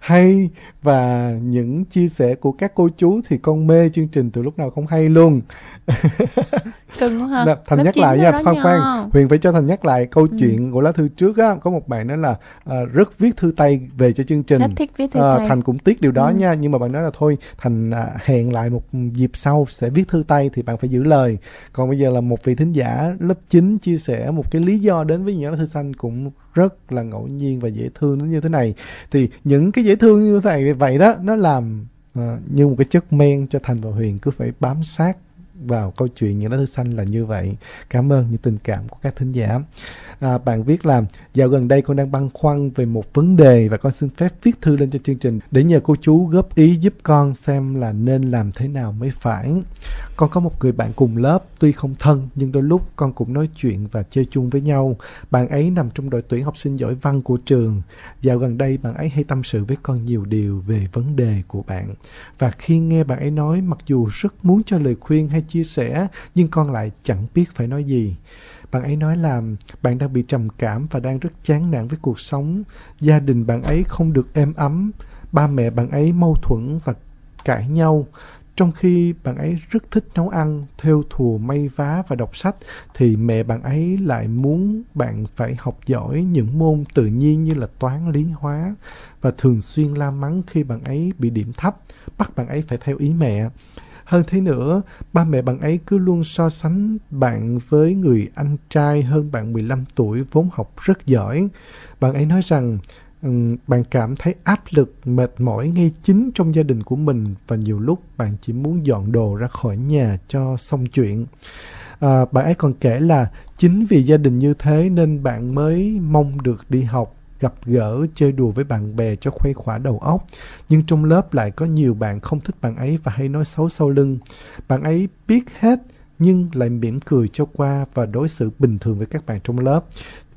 hay và những chia sẻ của các cô chú thì con mê chương trình từ lúc nào không hay luôn. Cưng quá ha. Thành Lớp nhắc lại nha khoan khoan huyền phải cho thành nhắc lại câu Ừ. chuyện của lá thư trước á. Có một bạn nói là à, rất viết thư tay về cho chương trình. Rất thích viết thư Ờ, tay. Thành cũng tiếc điều đó Ừ. nha nhưng mà bạn nói là thôi thành à, hẹn lại một dịp sau sẽ viết thư tay thì bạn phải giữ lời. Còn bây giờ là một vị thính giả lớp 9 chia sẻ một cái lý do đến với những lá thư xanh cũng rất là ngẫu nhiên và dễ thương đến như thế này. Thì những cái dễ thương như thế này vậy đó nó làm uh, như một cái chất men cho thành và huyền cứ phải bám sát vào câu chuyện những lá thư xanh là như vậy. Cảm ơn những tình cảm của các thính giả. À, bạn viết là Dạo gần đây con đang băn khoăn về một vấn đề và con xin phép viết thư lên cho chương trình để nhờ cô chú góp ý giúp con xem là nên làm thế nào mới phải. Con có một người bạn cùng lớp, tuy không thân nhưng đôi lúc con cũng nói chuyện và chơi chung với nhau. Bạn ấy nằm trong đội tuyển học sinh giỏi văn của trường. Dạo gần đây bạn ấy hay tâm sự với con nhiều điều về vấn đề của bạn. Và khi nghe bạn ấy nói mặc dù rất muốn cho lời khuyên hay chia sẻ nhưng con lại chẳng biết phải nói gì. Bạn ấy nói là bạn đang bị trầm cảm và đang rất chán nản với cuộc sống. Gia đình bạn ấy không được êm ấm. Ba mẹ bạn ấy mâu thuẫn và cãi nhau. Trong khi bạn ấy rất thích nấu ăn, theo thùa may vá và đọc sách, thì mẹ bạn ấy lại muốn bạn phải học giỏi những môn tự nhiên như là toán, lý, hóa và thường xuyên la mắng khi bạn ấy bị điểm thấp, bắt bạn ấy phải theo ý mẹ. Hơn thế nữa, ba mẹ bạn ấy cứ luôn so sánh bạn với người anh trai hơn bạn 15 tuổi vốn học rất giỏi. Bạn ấy nói rằng bạn cảm thấy áp lực, mệt mỏi ngay chính trong gia đình của mình và nhiều lúc bạn chỉ muốn dọn đồ ra khỏi nhà cho xong chuyện. À, bạn ấy còn kể là chính vì gia đình như thế nên bạn mới mong được đi học gặp gỡ chơi đùa với bạn bè cho khuây khỏa đầu óc. Nhưng trong lớp lại có nhiều bạn không thích bạn ấy và hay nói xấu sau lưng. Bạn ấy biết hết nhưng lại mỉm cười cho qua và đối xử bình thường với các bạn trong lớp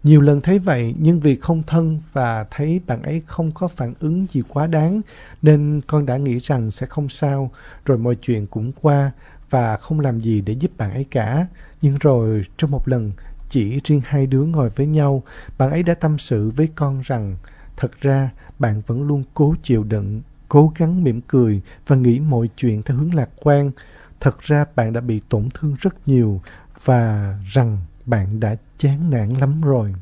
nhiều lần thấy vậy, nhưng vì không thân và thấy bạn ấy không có phản ứng gì quá đáng, nên con đã nghĩ rằng sẽ không sao. Rồi mọi chuyện cũng qua và không làm gì để giúp bạn ấy cả. Nhưng rồi, trong một lần, chỉ riêng hai đứa ngồi với nhau, bạn ấy đã tâm sự với con rằng, thật ra, bạn vẫn luôn cố chịu đựng, cố gắng mỉm cười và nghĩ mọi chuyện theo hướng lạc quan. Thật ra bạn đã bị tổn thương rất nhiều và rằng bạn đã chán nản lắm rồi.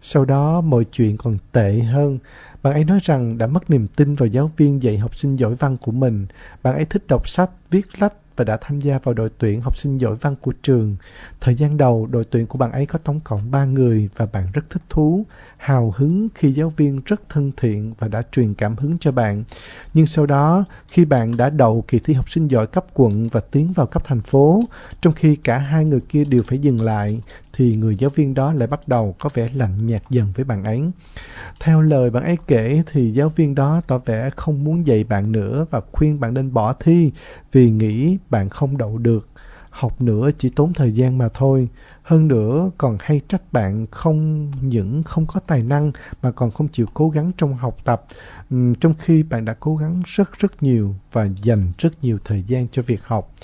Sau đó mọi chuyện còn tệ hơn. Bạn ấy nói rằng đã mất niềm tin vào giáo viên dạy học sinh giỏi văn của mình. Bạn ấy thích đọc sách, viết lách và đã tham gia vào đội tuyển học sinh giỏi văn của trường. Thời gian đầu, đội tuyển của bạn ấy có tổng cộng 3 người và bạn rất thích thú, hào hứng khi giáo viên rất thân thiện và đã truyền cảm hứng cho bạn. Nhưng sau đó, khi bạn đã đậu kỳ thi học sinh giỏi cấp quận và tiến vào cấp thành phố, trong khi cả hai người kia đều phải dừng lại, thì người giáo viên đó lại bắt đầu có vẻ lạnh nhạt dần với bạn ấy. Theo lời bạn ấy kể thì giáo viên đó tỏ vẻ không muốn dạy bạn nữa và khuyên bạn nên bỏ thi vì nghĩ bạn không đậu được. Học nữa chỉ tốn thời gian mà thôi. Hơn nữa còn hay trách bạn không những không có tài năng mà còn không chịu cố gắng trong học tập. Trong khi bạn đã cố gắng rất rất nhiều và dành rất nhiều thời gian cho việc học.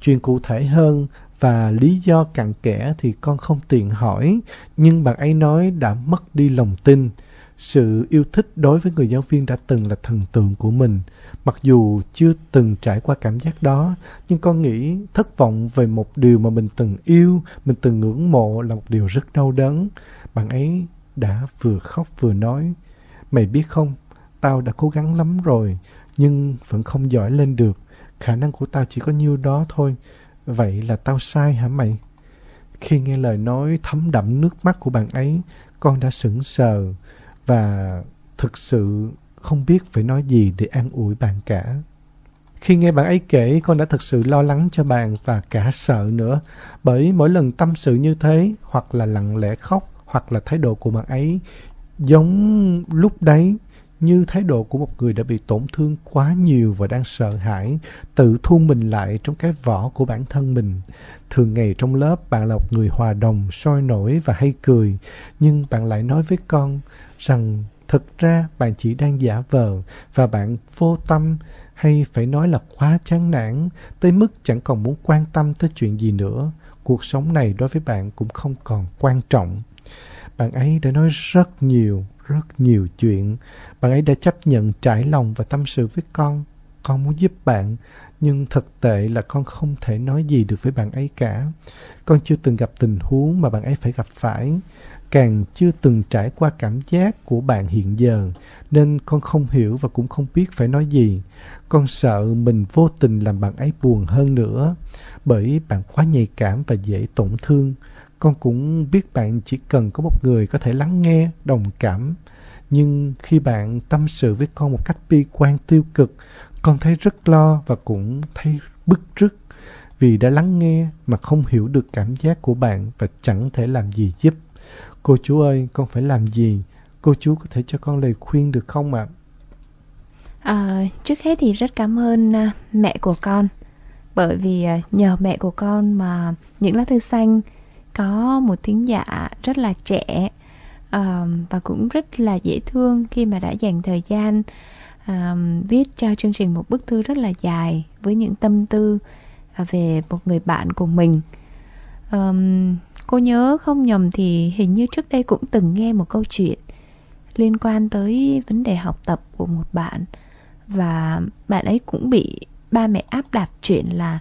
Chuyện cụ thể hơn và lý do cặn kẽ thì con không tiện hỏi, nhưng bạn ấy nói đã mất đi lòng tin. Sự yêu thích đối với người giáo viên đã từng là thần tượng của mình. Mặc dù chưa từng trải qua cảm giác đó, nhưng con nghĩ thất vọng về một điều mà mình từng yêu, mình từng ngưỡng mộ là một điều rất đau đớn. Bạn ấy đã vừa khóc vừa nói, mày biết không, tao đã cố gắng lắm rồi, nhưng vẫn không giỏi lên được. Khả năng của tao chỉ có nhiêu đó thôi. Vậy là tao sai hả mày? Khi nghe lời nói thấm đẫm nước mắt của bạn ấy, con đã sững sờ và thực sự không biết phải nói gì để an ủi bạn cả. Khi nghe bạn ấy kể, con đã thực sự lo lắng cho bạn và cả sợ nữa. Bởi mỗi lần tâm sự như thế, hoặc là lặng lẽ khóc, hoặc là thái độ của bạn ấy giống lúc đấy, như thái độ của một người đã bị tổn thương quá nhiều và đang sợ hãi tự thu mình lại trong cái vỏ của bản thân mình thường ngày trong lớp bạn là một người hòa đồng sôi nổi và hay cười nhưng bạn lại nói với con rằng thực ra bạn chỉ đang giả vờ và bạn vô tâm hay phải nói là quá chán nản, tới mức chẳng còn muốn quan tâm tới chuyện gì nữa. Cuộc sống này đối với bạn cũng không còn quan trọng. Bạn ấy đã nói rất nhiều rất nhiều chuyện. Bạn ấy đã chấp nhận trải lòng và tâm sự với con. Con muốn giúp bạn, nhưng thực tệ là con không thể nói gì được với bạn ấy cả. Con chưa từng gặp tình huống mà bạn ấy phải gặp phải càng chưa từng trải qua cảm giác của bạn hiện giờ, nên con không hiểu và cũng không biết phải nói gì. Con sợ mình vô tình làm bạn ấy buồn hơn nữa, bởi bạn quá nhạy cảm và dễ tổn thương. Con cũng biết bạn chỉ cần có một người có thể lắng nghe, đồng cảm. Nhưng khi bạn tâm sự với con một cách bi quan tiêu cực, con thấy rất lo và cũng thấy bức rứt. Vì đã lắng nghe mà không hiểu được cảm giác của bạn và chẳng thể làm gì giúp cô chú ơi con phải làm gì? Cô chú có thể cho con lời khuyên được không ạ? À, trước hết thì rất cảm ơn à, mẹ của con. Bởi vì à, nhờ mẹ của con mà những lá thư xanh có một thính giả rất là trẻ um, và cũng rất là dễ thương khi mà đã dành thời gian um, viết cho chương trình một bức thư rất là dài với những tâm tư về một người bạn của mình. Um, cô nhớ không nhầm thì hình như trước đây cũng từng nghe một câu chuyện liên quan tới vấn đề học tập của một bạn. Và bạn ấy cũng bị ba mẹ áp đặt chuyện là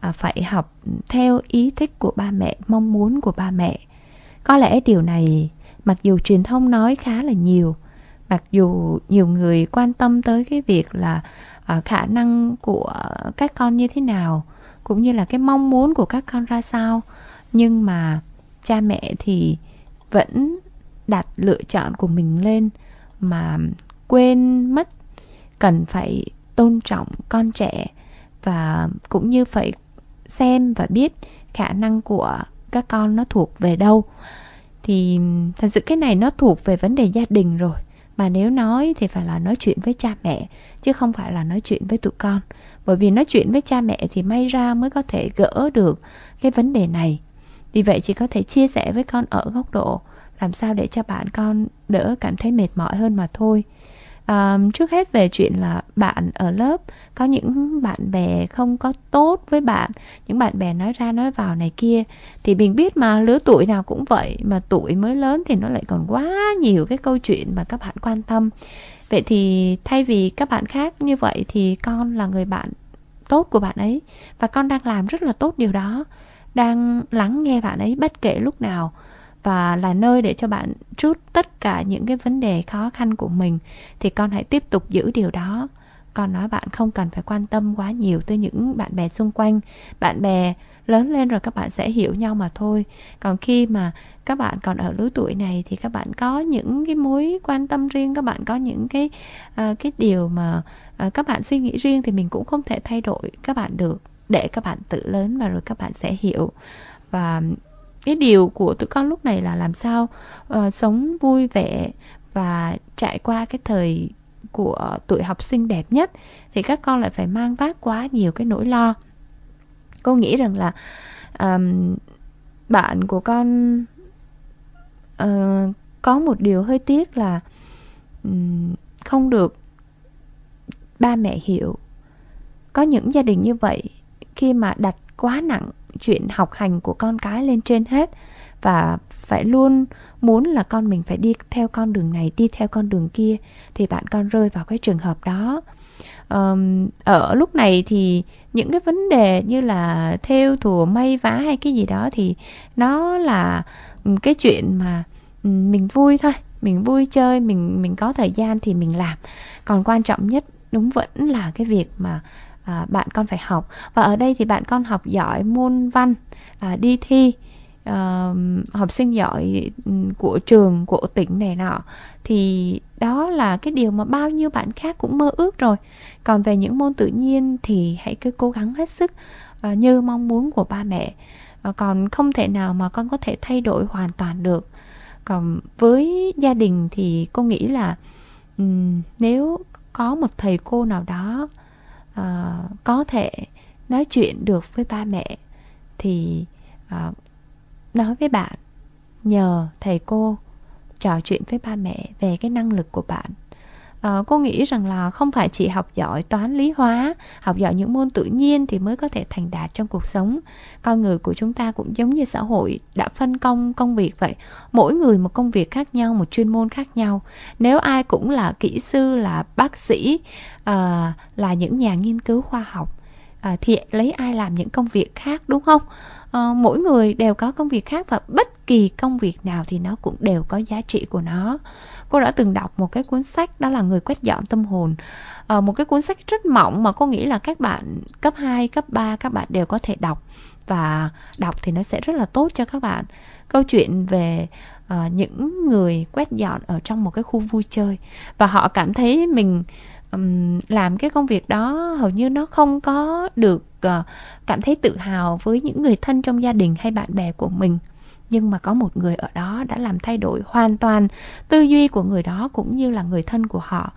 à, phải học theo ý thích của ba mẹ mong muốn của ba mẹ. Có lẽ điều này mặc dù truyền thông nói khá là nhiều mặc dù nhiều người quan tâm tới cái việc là à, khả năng của các con như thế nào cũng như là cái mong muốn của các con ra sao nhưng mà cha mẹ thì vẫn đặt lựa chọn của mình lên mà quên mất cần phải tôn trọng con trẻ và cũng như phải xem và biết khả năng của các con nó thuộc về đâu. Thì thật sự cái này nó thuộc về vấn đề gia đình rồi, mà nếu nói thì phải là nói chuyện với cha mẹ, chứ không phải là nói chuyện với tụi con. Bởi vì nói chuyện với cha mẹ thì may ra mới có thể gỡ được cái vấn đề này vì vậy chỉ có thể chia sẻ với con ở góc độ làm sao để cho bạn con đỡ cảm thấy mệt mỏi hơn mà thôi. À, trước hết về chuyện là bạn ở lớp có những bạn bè không có tốt với bạn những bạn bè nói ra nói vào này kia thì mình biết mà lứa tuổi nào cũng vậy mà tuổi mới lớn thì nó lại còn quá nhiều cái câu chuyện mà các bạn quan tâm. Vậy thì thay vì các bạn khác như vậy thì con là người bạn tốt của bạn ấy và con đang làm rất là tốt điều đó đang lắng nghe bạn ấy bất kể lúc nào và là nơi để cho bạn trút tất cả những cái vấn đề khó khăn của mình thì con hãy tiếp tục giữ điều đó. Con nói bạn không cần phải quan tâm quá nhiều tới những bạn bè xung quanh. Bạn bè lớn lên rồi các bạn sẽ hiểu nhau mà thôi. Còn khi mà các bạn còn ở lứa tuổi này thì các bạn có những cái mối quan tâm riêng các bạn có những cái uh, cái điều mà uh, các bạn suy nghĩ riêng thì mình cũng không thể thay đổi các bạn được để các bạn tự lớn và rồi các bạn sẽ hiểu. Và cái điều của tụi con lúc này là làm sao uh, sống vui vẻ và trải qua cái thời của tuổi học sinh đẹp nhất thì các con lại phải mang vác quá nhiều cái nỗi lo. Cô nghĩ rằng là um, bạn của con uh, có một điều hơi tiếc là um, không được ba mẹ hiểu. Có những gia đình như vậy khi mà đặt quá nặng chuyện học hành của con cái lên trên hết và phải luôn muốn là con mình phải đi theo con đường này đi theo con đường kia thì bạn con rơi vào cái trường hợp đó. Um, ở lúc này thì những cái vấn đề như là theo thùa may vá hay cái gì đó thì nó là cái chuyện mà mình vui thôi. Mình vui chơi mình mình có thời gian thì mình làm. Còn quan trọng nhất đúng vẫn là cái việc mà à, bạn con phải học. Và ở đây thì bạn con học giỏi môn văn à, đi thi uh, học sinh giỏi ừ, của trường của tỉnh này nọ. Thì đó là cái điều mà bao nhiêu bạn khác cũng mơ ước rồi. Còn về những môn tự nhiên thì hãy cứ cố gắng hết sức uh, như mong muốn của ba mẹ. Uh, còn không thể nào mà con có thể thay đổi hoàn toàn được. Còn với gia đình thì cô nghĩ là um, nếu có một thầy cô nào đó ờ, có thể nói chuyện được với ba mẹ thì ờ, nói với bạn nhờ thầy cô trò chuyện với ba mẹ về cái năng lực của bạn. À, cô nghĩ rằng là không phải chỉ học giỏi toán lý hóa học giỏi những môn tự nhiên thì mới có thể thành đạt trong cuộc sống. Con người của chúng ta cũng giống như xã hội đã phân công công việc vậy. Mỗi người một công việc khác nhau một chuyên môn khác nhau. Nếu ai cũng là kỹ sư là bác sĩ à, là những nhà nghiên cứu khoa học. À, thì lấy ai làm những công việc khác đúng không? À, mỗi người đều có công việc khác và bất kỳ công việc nào thì nó cũng đều có giá trị của nó. Cô đã từng đọc một cái cuốn sách đó là người quét dọn tâm hồn. À, một cái cuốn sách rất mỏng mà cô nghĩ là các bạn cấp 2, cấp 3 các bạn đều có thể đọc. Và đọc thì nó sẽ rất là tốt cho các bạn. Câu chuyện về uh, những người quét dọn ở trong một cái khu vui chơi. Và họ cảm thấy mình um, làm cái công việc đó hầu như nó không có được uh, cảm thấy tự hào với những người thân trong gia đình hay bạn bè của mình. Nhưng mà có một người ở đó đã làm thay đổi hoàn toàn tư duy của người đó cũng như là người thân của họ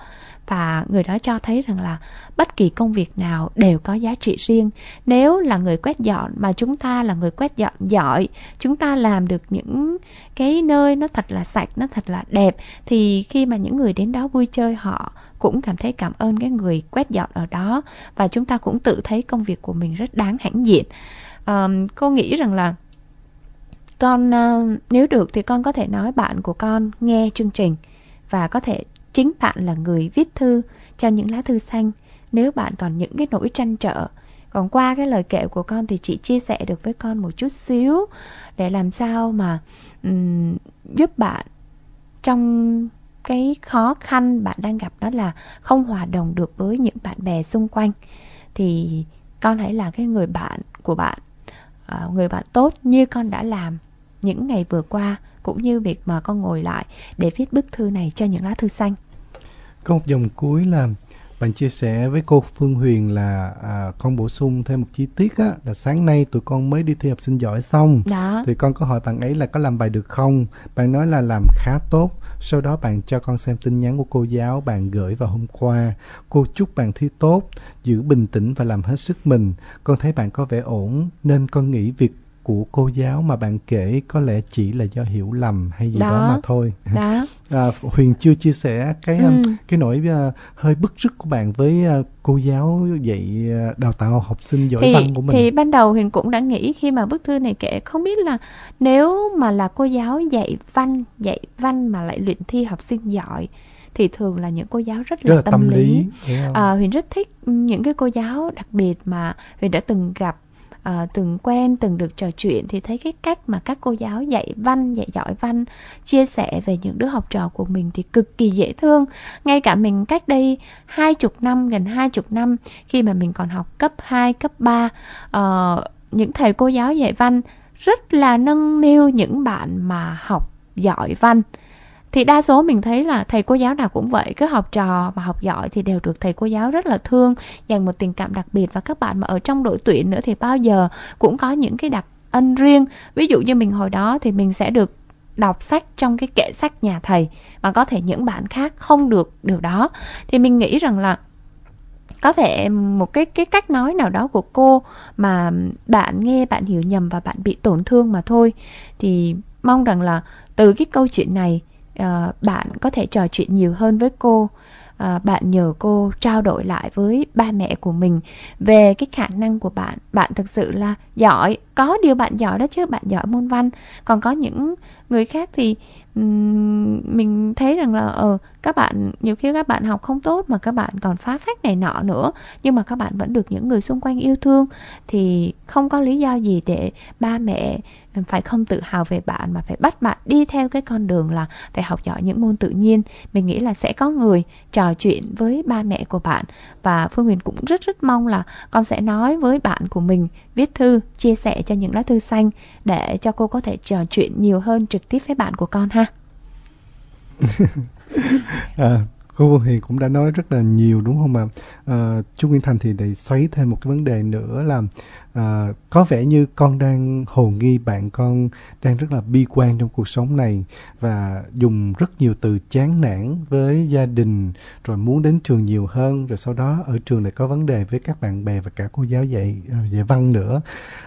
và người đó cho thấy rằng là bất kỳ công việc nào đều có giá trị riêng. Nếu là người quét dọn mà chúng ta là người quét dọn giỏi chúng ta làm được những cái nơi nó thật là sạch nó thật là đẹp thì khi mà những người đến đó vui chơi họ cũng cảm thấy cảm ơn cái người quét dọn ở đó. Và chúng ta cũng tự thấy công việc của mình rất đáng hãnh diện. À, cô nghĩ rằng là con ờ, nếu được thì con có thể nói bạn của con nghe chương trình và có thể chính bạn là người viết thư cho những lá thư xanh. Nếu bạn còn những cái nỗi trăn trở. Còn qua cái lời kể của con thì chị chia sẻ được với con một chút xíu để làm sao mà um, giúp bạn trong cái khó khăn bạn đang gặp đó là không hòa đồng được với những bạn bè xung quanh. Thì con hãy là cái người bạn của bạn ờ, người bạn tốt như con đã làm những ngày vừa qua cũng như việc mà con ngồi lại để viết bức thư này cho những lá thư xanh. Có một dòng cuối là bạn chia sẻ với cô Phương Huyền là à, con bổ sung thêm một chi tiết á là sáng nay tụi con mới đi thi học sinh giỏi xong. Đó. thì con có hỏi bạn ấy là có làm bài được không? Bạn nói là làm khá tốt. Sau đó bạn cho con xem tin nhắn của cô giáo bạn gửi vào hôm qua. Cô chúc bạn thi tốt giữ bình tĩnh và làm hết sức mình. Con thấy bạn có vẻ ổn nên con nghĩ việc của cô giáo mà bạn kể có lẽ chỉ là do hiểu lầm hay gì đó, Đó. mà thôi Đó. à, Huyền chưa chia sẻ cái Ừ. cái nỗi uh, hơi bức rứt của bạn với uh, cô giáo dạy uh, đào tạo học sinh giỏi thì văn của mình thì ban đầu Huyền cũng đã nghĩ khi mà bức thư này kể không biết là nếu mà là cô giáo dạy văn dạy văn mà lại luyện thi học sinh giỏi thì thường là những cô giáo rất rất là là tâm, lý, không? À, Huyền rất thích những cái cô giáo đặc biệt mà Huyền đã từng gặp uh, từng quen từng được trò chuyện thì thấy cái cách mà các cô giáo dạy văn dạy giỏi văn chia sẻ về những đứa học trò của mình thì cực kỳ dễ thương. Ngay cả mình cách đây hai chục năm gần hai chục năm khi mà mình còn học cấp 2, cấp 3 uh, ờ, những thầy cô giáo dạy văn rất là nâng niu những bạn mà học giỏi văn thì đa số mình thấy là thầy cô giáo nào cũng vậy cái học trò mà học giỏi thì đều được thầy cô giáo rất là thương, dành một tình cảm đặc biệt. Và các bạn mà ở trong đội tuyển nữa thì bao giờ cũng có những cái đặc ân riêng. Ví dụ như mình hồi đó thì mình sẽ được đọc sách trong cái kệ sách nhà thầy, mà có thể những bạn khác không được điều đó. Thì mình nghĩ rằng là có thể một cái cái cách nói nào đó của cô mà bạn nghe, bạn hiểu nhầm và bạn bị tổn thương mà thôi. Thì mong rằng là từ cái câu chuyện này Ờ, bạn có thể trò chuyện nhiều hơn với cô. À, bạn nhờ cô trao đổi lại với ba mẹ của mình về cái khả năng của bạn. Bạn thực sự là giỏi có điều bạn giỏi đó chứ bạn giỏi môn văn. Còn có những người khác thì um, mình thấy rằng là ờ các bạn, nhiều khi các bạn học không tốt mà các bạn còn phá phách này nọ nữa, nhưng mà các bạn vẫn được những người xung quanh yêu thương. Thì không có lý do gì để ba mẹ phải không tự hào về bạn, mà phải bắt bạn đi theo cái con đường là phải học giỏi những môn tự nhiên. Mình nghĩ là sẽ có người trò chuyện với ba mẹ của bạn. Và phương huyền cũng rất rất mong là con sẽ nói với bạn của mình, viết thư, chia sẻ cho những lá thư xanh để cho cô có thể trò chuyện nhiều hơn trực tiếp với bạn của con ha. À, cô thì cũng đã nói rất là nhiều đúng không ạ? À, chú Nguyên Thành thì để xoáy thêm một cái vấn đề nữa là à, có vẻ như con đang hồ nghi bạn con đang rất là bi quan trong cuộc sống này và dùng rất nhiều từ chán nản với gia đình rồi muốn đến trường nhiều hơn rồi sau đó ở trường lại có vấn đề với các bạn bè và cả cô giáo dạy à, dạy văn nữa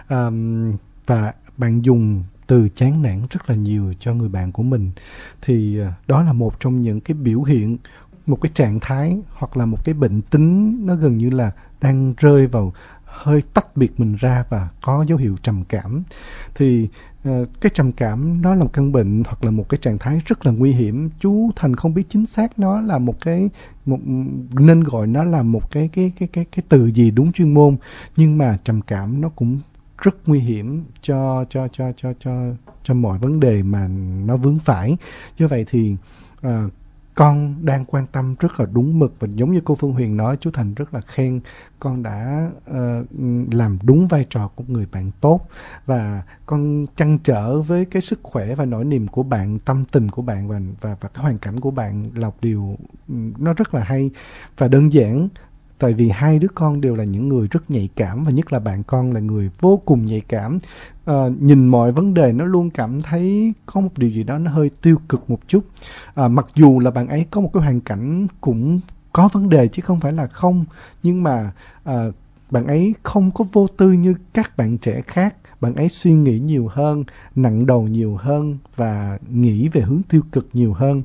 à, và bạn dùng từ chán nản rất là nhiều cho người bạn của mình. Thì à, đó là một trong những cái biểu hiện, một cái trạng thái hoặc là một cái bệnh tính nó gần như là đang rơi vào hơi tách biệt mình ra và có dấu hiệu trầm cảm. Thì à, cái trầm cảm nó là một căn bệnh hoặc là một cái trạng thái rất là nguy hiểm. Chú thành không biết chính xác nó là một cái, một, nên gọi nó là một cái cái cái cái cái từ gì đúng chuyên môn, nhưng mà trầm cảm nó cũng rất nguy hiểm cho cho cho cho cho cho mọi vấn đề mà nó vướng phải. Như vậy thì uh, con đang quan tâm rất là đúng mực và giống như cô Phương Huyền nói chú Thành rất là khen con đã uh, làm đúng vai trò của người bạn tốt và con chăn trở với cái sức khỏe và nỗi niềm của bạn tâm tình của bạn và và và cái hoàn cảnh của bạn là một điều ừ, nó rất là hay và đơn giản tại vì hai đứa con đều là những người rất nhạy cảm và nhất là bạn con là người vô cùng nhạy cảm. À, nhìn mọi vấn đề nó luôn cảm thấy có một điều gì đó nó hơi tiêu cực một chút. À, mặc dù là bạn ấy có một cái hoàn cảnh cũng có vấn đề chứ không phải là không nhưng mà à, bạn ấy không có vô tư như các bạn trẻ khác. Bạn ấy suy nghĩ nhiều hơn nặng đầu nhiều hơn và nghĩ về hướng tiêu cực nhiều hơn.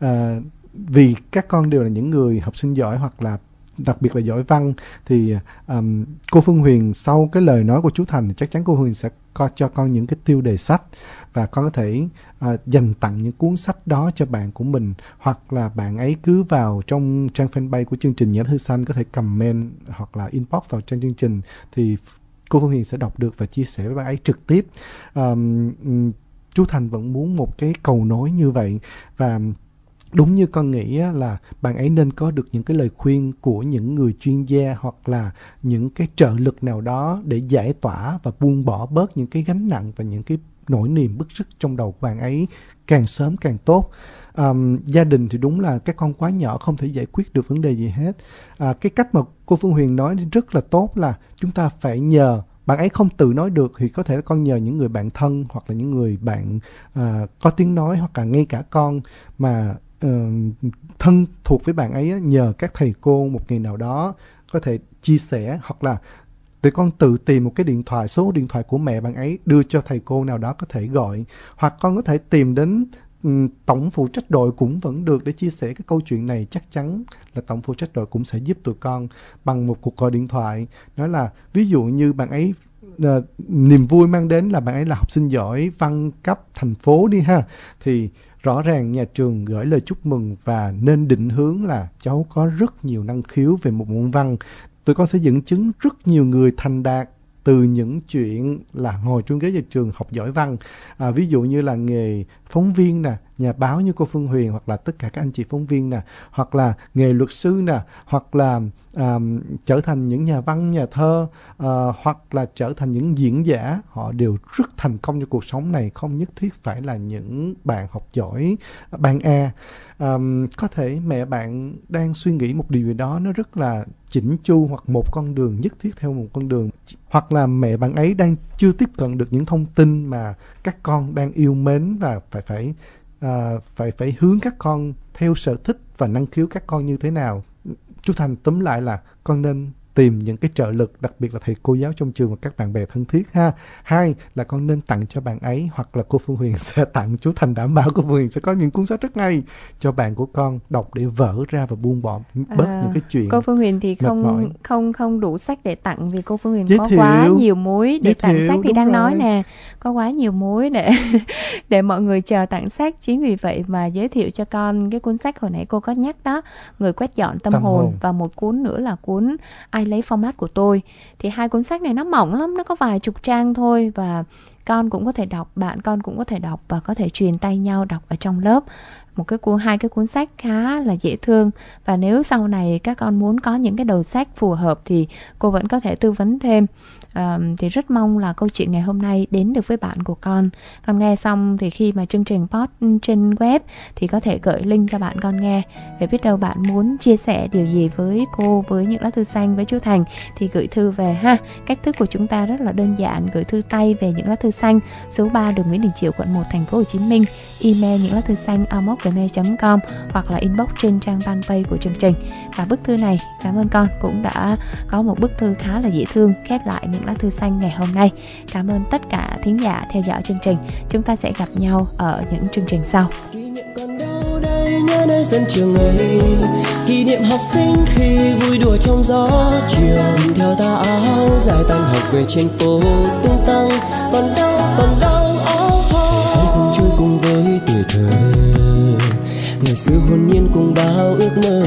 À, vì các con đều là những người học sinh giỏi hoặc là đặc biệt là giỏi văn thì um, cô Phương Huyền sau cái lời nói của chú Thành thì chắc chắn cô Huyền sẽ co cho con những cái tiêu đề sách và con có thể uh, dành tặng những cuốn sách đó cho bạn của mình hoặc là bạn ấy cứ vào trong trang fanpage của chương trình Nhã Thư Xanh có thể comment hoặc là inbox vào trang chương trình thì cô Phương Huyền sẽ đọc được và chia sẻ với bạn ấy trực tiếp. Um, chú Thành vẫn muốn một cái cầu nối như vậy và đúng như con nghĩ là bạn ấy nên có được những cái lời khuyên của những người chuyên gia hoặc là những cái trợ lực nào đó để giải tỏa và buông bỏ bớt những cái gánh nặng và những cái nỗi niềm bức xúc trong đầu của bạn ấy càng sớm càng tốt. Um, gia đình thì đúng là các con quá nhỏ không thể giải quyết được vấn đề gì hết. À, cái cách mà cô phương huyền nói rất là tốt là chúng ta phải nhờ bạn ấy không tự nói được thì có thể con nhờ những người bạn thân hoặc là những người bạn uh, có tiếng nói hoặc là ngay cả con mà thân thuộc với bạn ấy nhờ các thầy cô một ngày nào đó có thể chia sẻ hoặc là tụi con tự tìm một cái điện thoại, số điện thoại của mẹ bạn ấy đưa cho thầy cô nào đó có thể gọi. Hoặc con có thể tìm đến tổng phụ trách đội cũng vẫn được để chia sẻ cái câu chuyện này. Chắc chắn là tổng phụ trách đội cũng sẽ giúp tụi con bằng một cuộc gọi điện thoại. Nói là ví dụ như bạn ấy ờ, niềm vui mang đến là bạn ấy là học sinh giỏi văn cấp thành phố đi ha, thì rõ ràng nhà trường gửi lời chúc mừng và nên định hướng là cháu có rất nhiều năng khiếu về một môn văn. Tụi con sẽ dẫn chứng rất nhiều người thành đạt từ những chuyện là ngồi trên ghế nhà trường học giỏi văn. À, ví dụ như là nghề phóng viên nè nhà báo như cô Phương Huyền hoặc là tất cả các anh chị phóng viên nè hoặc là nghề luật sư nè hoặc là à, trở thành những nhà văn nhà thơ à, hoặc là trở thành những diễn giả họ đều rất thành công trong cuộc sống này không nhất thiết phải là những bạn học giỏi à, ban A. À, có thể mẹ bạn đang suy nghĩ một điều gì đó nó rất là chỉnh chu hoặc một con đường nhất thiết theo một con đường. Hoặc là mẹ bạn ấy đang chưa tiếp cận được những thông tin mà các con đang yêu mến và phải phải à, phải phải hướng các con theo sở thích và năng khiếu các con như thế nào. Chú thành tóm lại là con nên tìm những cái trợ lực đặc biệt là thầy cô giáo trong trường và các bạn bè thân thiết ha hai là con nên tặng cho bạn ấy hoặc là cô phương huyền sẽ tặng chú thành đảm bảo cô phương huyền sẽ có những cuốn sách rất hay cho bạn của con đọc để vỡ ra và buông bỏ bớt à, những cái chuyện cô phương huyền thì không mỏi. không không đủ sách để tặng vì cô phương huyền Giới có thiệu. quá nhiều mối để tặng thiệu, sách thì đang rồi. nói nè có quá nhiều mối để để mọi người chờ tặng sách chính vì vậy mà giới thiệu cho con cái cuốn sách hồi nãy cô có nhắc đó người quét dọn tâm, tâm hồn. hồn và một cuốn nữa là cuốn ai lấy format của tôi. Thì hai cuốn sách này nó mỏng lắm, nó có vài chục trang thôi và con cũng có thể đọc, bạn con cũng có thể đọc và có thể truyền tay nhau đọc ở trong lớp một cái cuốn hai cái cuốn sách khá là dễ thương. Và nếu sau này các con muốn có những cái đầu sách phù hợp thì cô vẫn có thể tư vấn thêm. À, thì rất mong là câu chuyện ngày hôm nay đến được với bạn của con. Con nghe xong thì khi mà chương trình post trên web thì có thể gửi link cho bạn con nghe. Để biết đâu bạn muốn chia sẻ điều gì với cô với những lá thư xanh với chú Thành thì gửi thư về ha. Cách thức của chúng ta rất là đơn giản gửi thư tay về những lá thư xanh số 3 đường Nguyễn Đình Chiểu quận 1 thành phố Hồ Chí Minh. Email những lá thư xanh gmail.com hoặc là inbox trên trang fanpage của chương trình. Và bức thư này, cảm ơn con, cũng đã có một bức thư khá là dễ thương, khép lại những lá thư xanh ngày hôm nay. Cảm ơn tất cả thính giả theo dõi chương trình. Chúng ta sẽ gặp nhau ở những chương trình sau. Kỷ niệm còn đâu đây, nhớ nơi sân trường ấy. Kỷ niệm học sinh khi vui đùa trong gió. Trường theo ta áo dài tan học về trên phố tung tăng. Còn đâu còn đâu ngày hồn nhiên cùng bao ước mơ.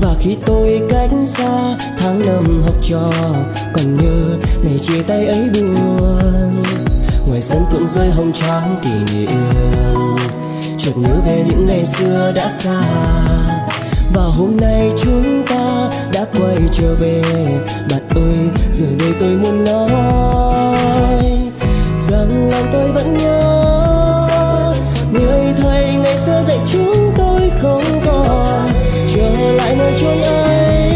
Và khi tôi cách xa, tháng năm học trò, còn nhớ ngày chia tay ấy buồn. Ngoài sân cũng rơi hồng trắng kỷ niệm, chợt nhớ về những ngày xưa đã xa. Và hôm nay chúng ta đã quay trở về, bạn ơi, giờ đây tôi muốn nói rằng lòng tôi vẫn nhớ chúng tôi không còn. Trở lại nơi chốn ấy,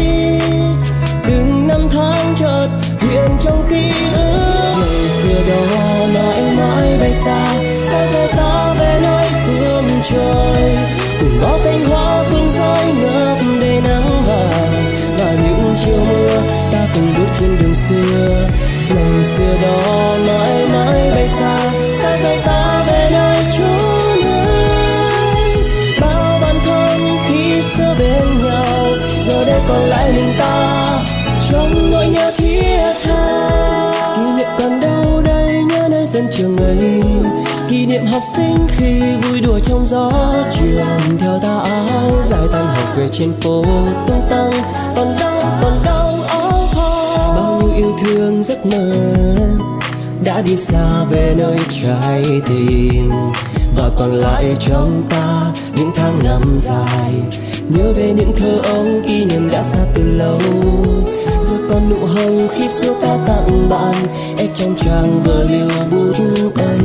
từng năm tháng chợt hiện trong ký ức. Ngày xưa đó mãi mãi bay xa xa xa ta về nơi phương trời. Cùng bao cánh hoa phương rơi ngập đầy nắng vàng, và những chiều mưa ta cùng bước trên đường xưa. Ngày xưa đó trường ấy. Kỷ niệm học sinh khi vui đùa trong gió trường theo ta áo dài tan học về trên phố tung tăng. Còn đau còn đau áo kho bao nhiêu yêu thương giấc mơ đã đi xa về nơi trái tim. Và còn lại trong ta những tháng năm dài, nhớ về những thơ ấu kỷ niệm đã xa từ lâu xưa còn nụ hồng khi xưa ta tặng bạn. Ép trong trang vừa liều bút ấy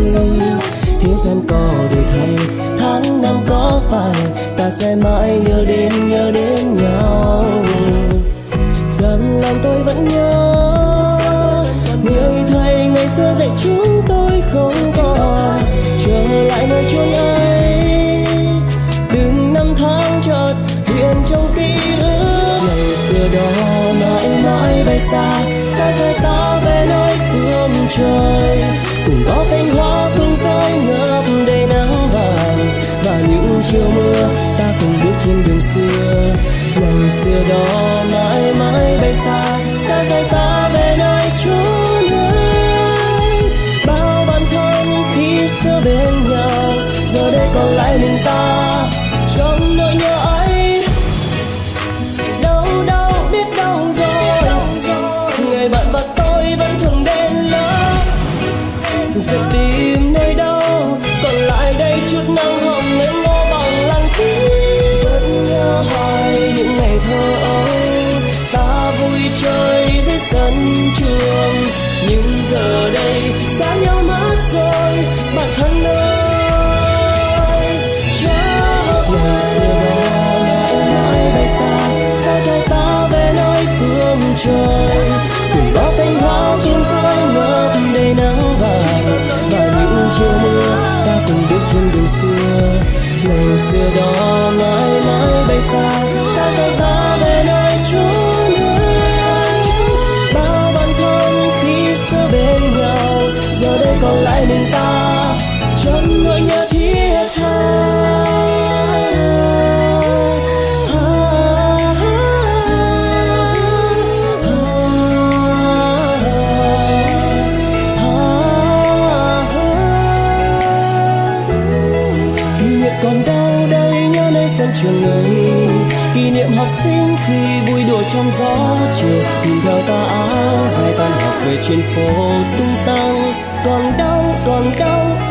thế gian có đổi thay, tháng năm có phải, ta sẽ mãi nhớ đến nhớ đến nhau. Rằng lòng tôi vẫn nhớ, người thầy ngày xưa dạy chúng tôi không còn. Trở lại nơi chốn ấy từng năm tháng chợt hiện trong ký ức ngày xưa đó xa xa rời ta về nơi phương trời. Cùng bao thanh hoa, phương rơi ngập đầy nắng vàng. Và những chiều mưa, ta cùng bước trên đường xưa. Ngày xưa đó mãi mãi bay xa xa rời ta về nơi ngày xưa đó mãi mãi bay xa nhớ trường ấy kỷ niệm học sinh khi vui đùa trong gió chiều nhìn theo tà áo dài tan học về trên phố tung tăng. Còn đau còn đau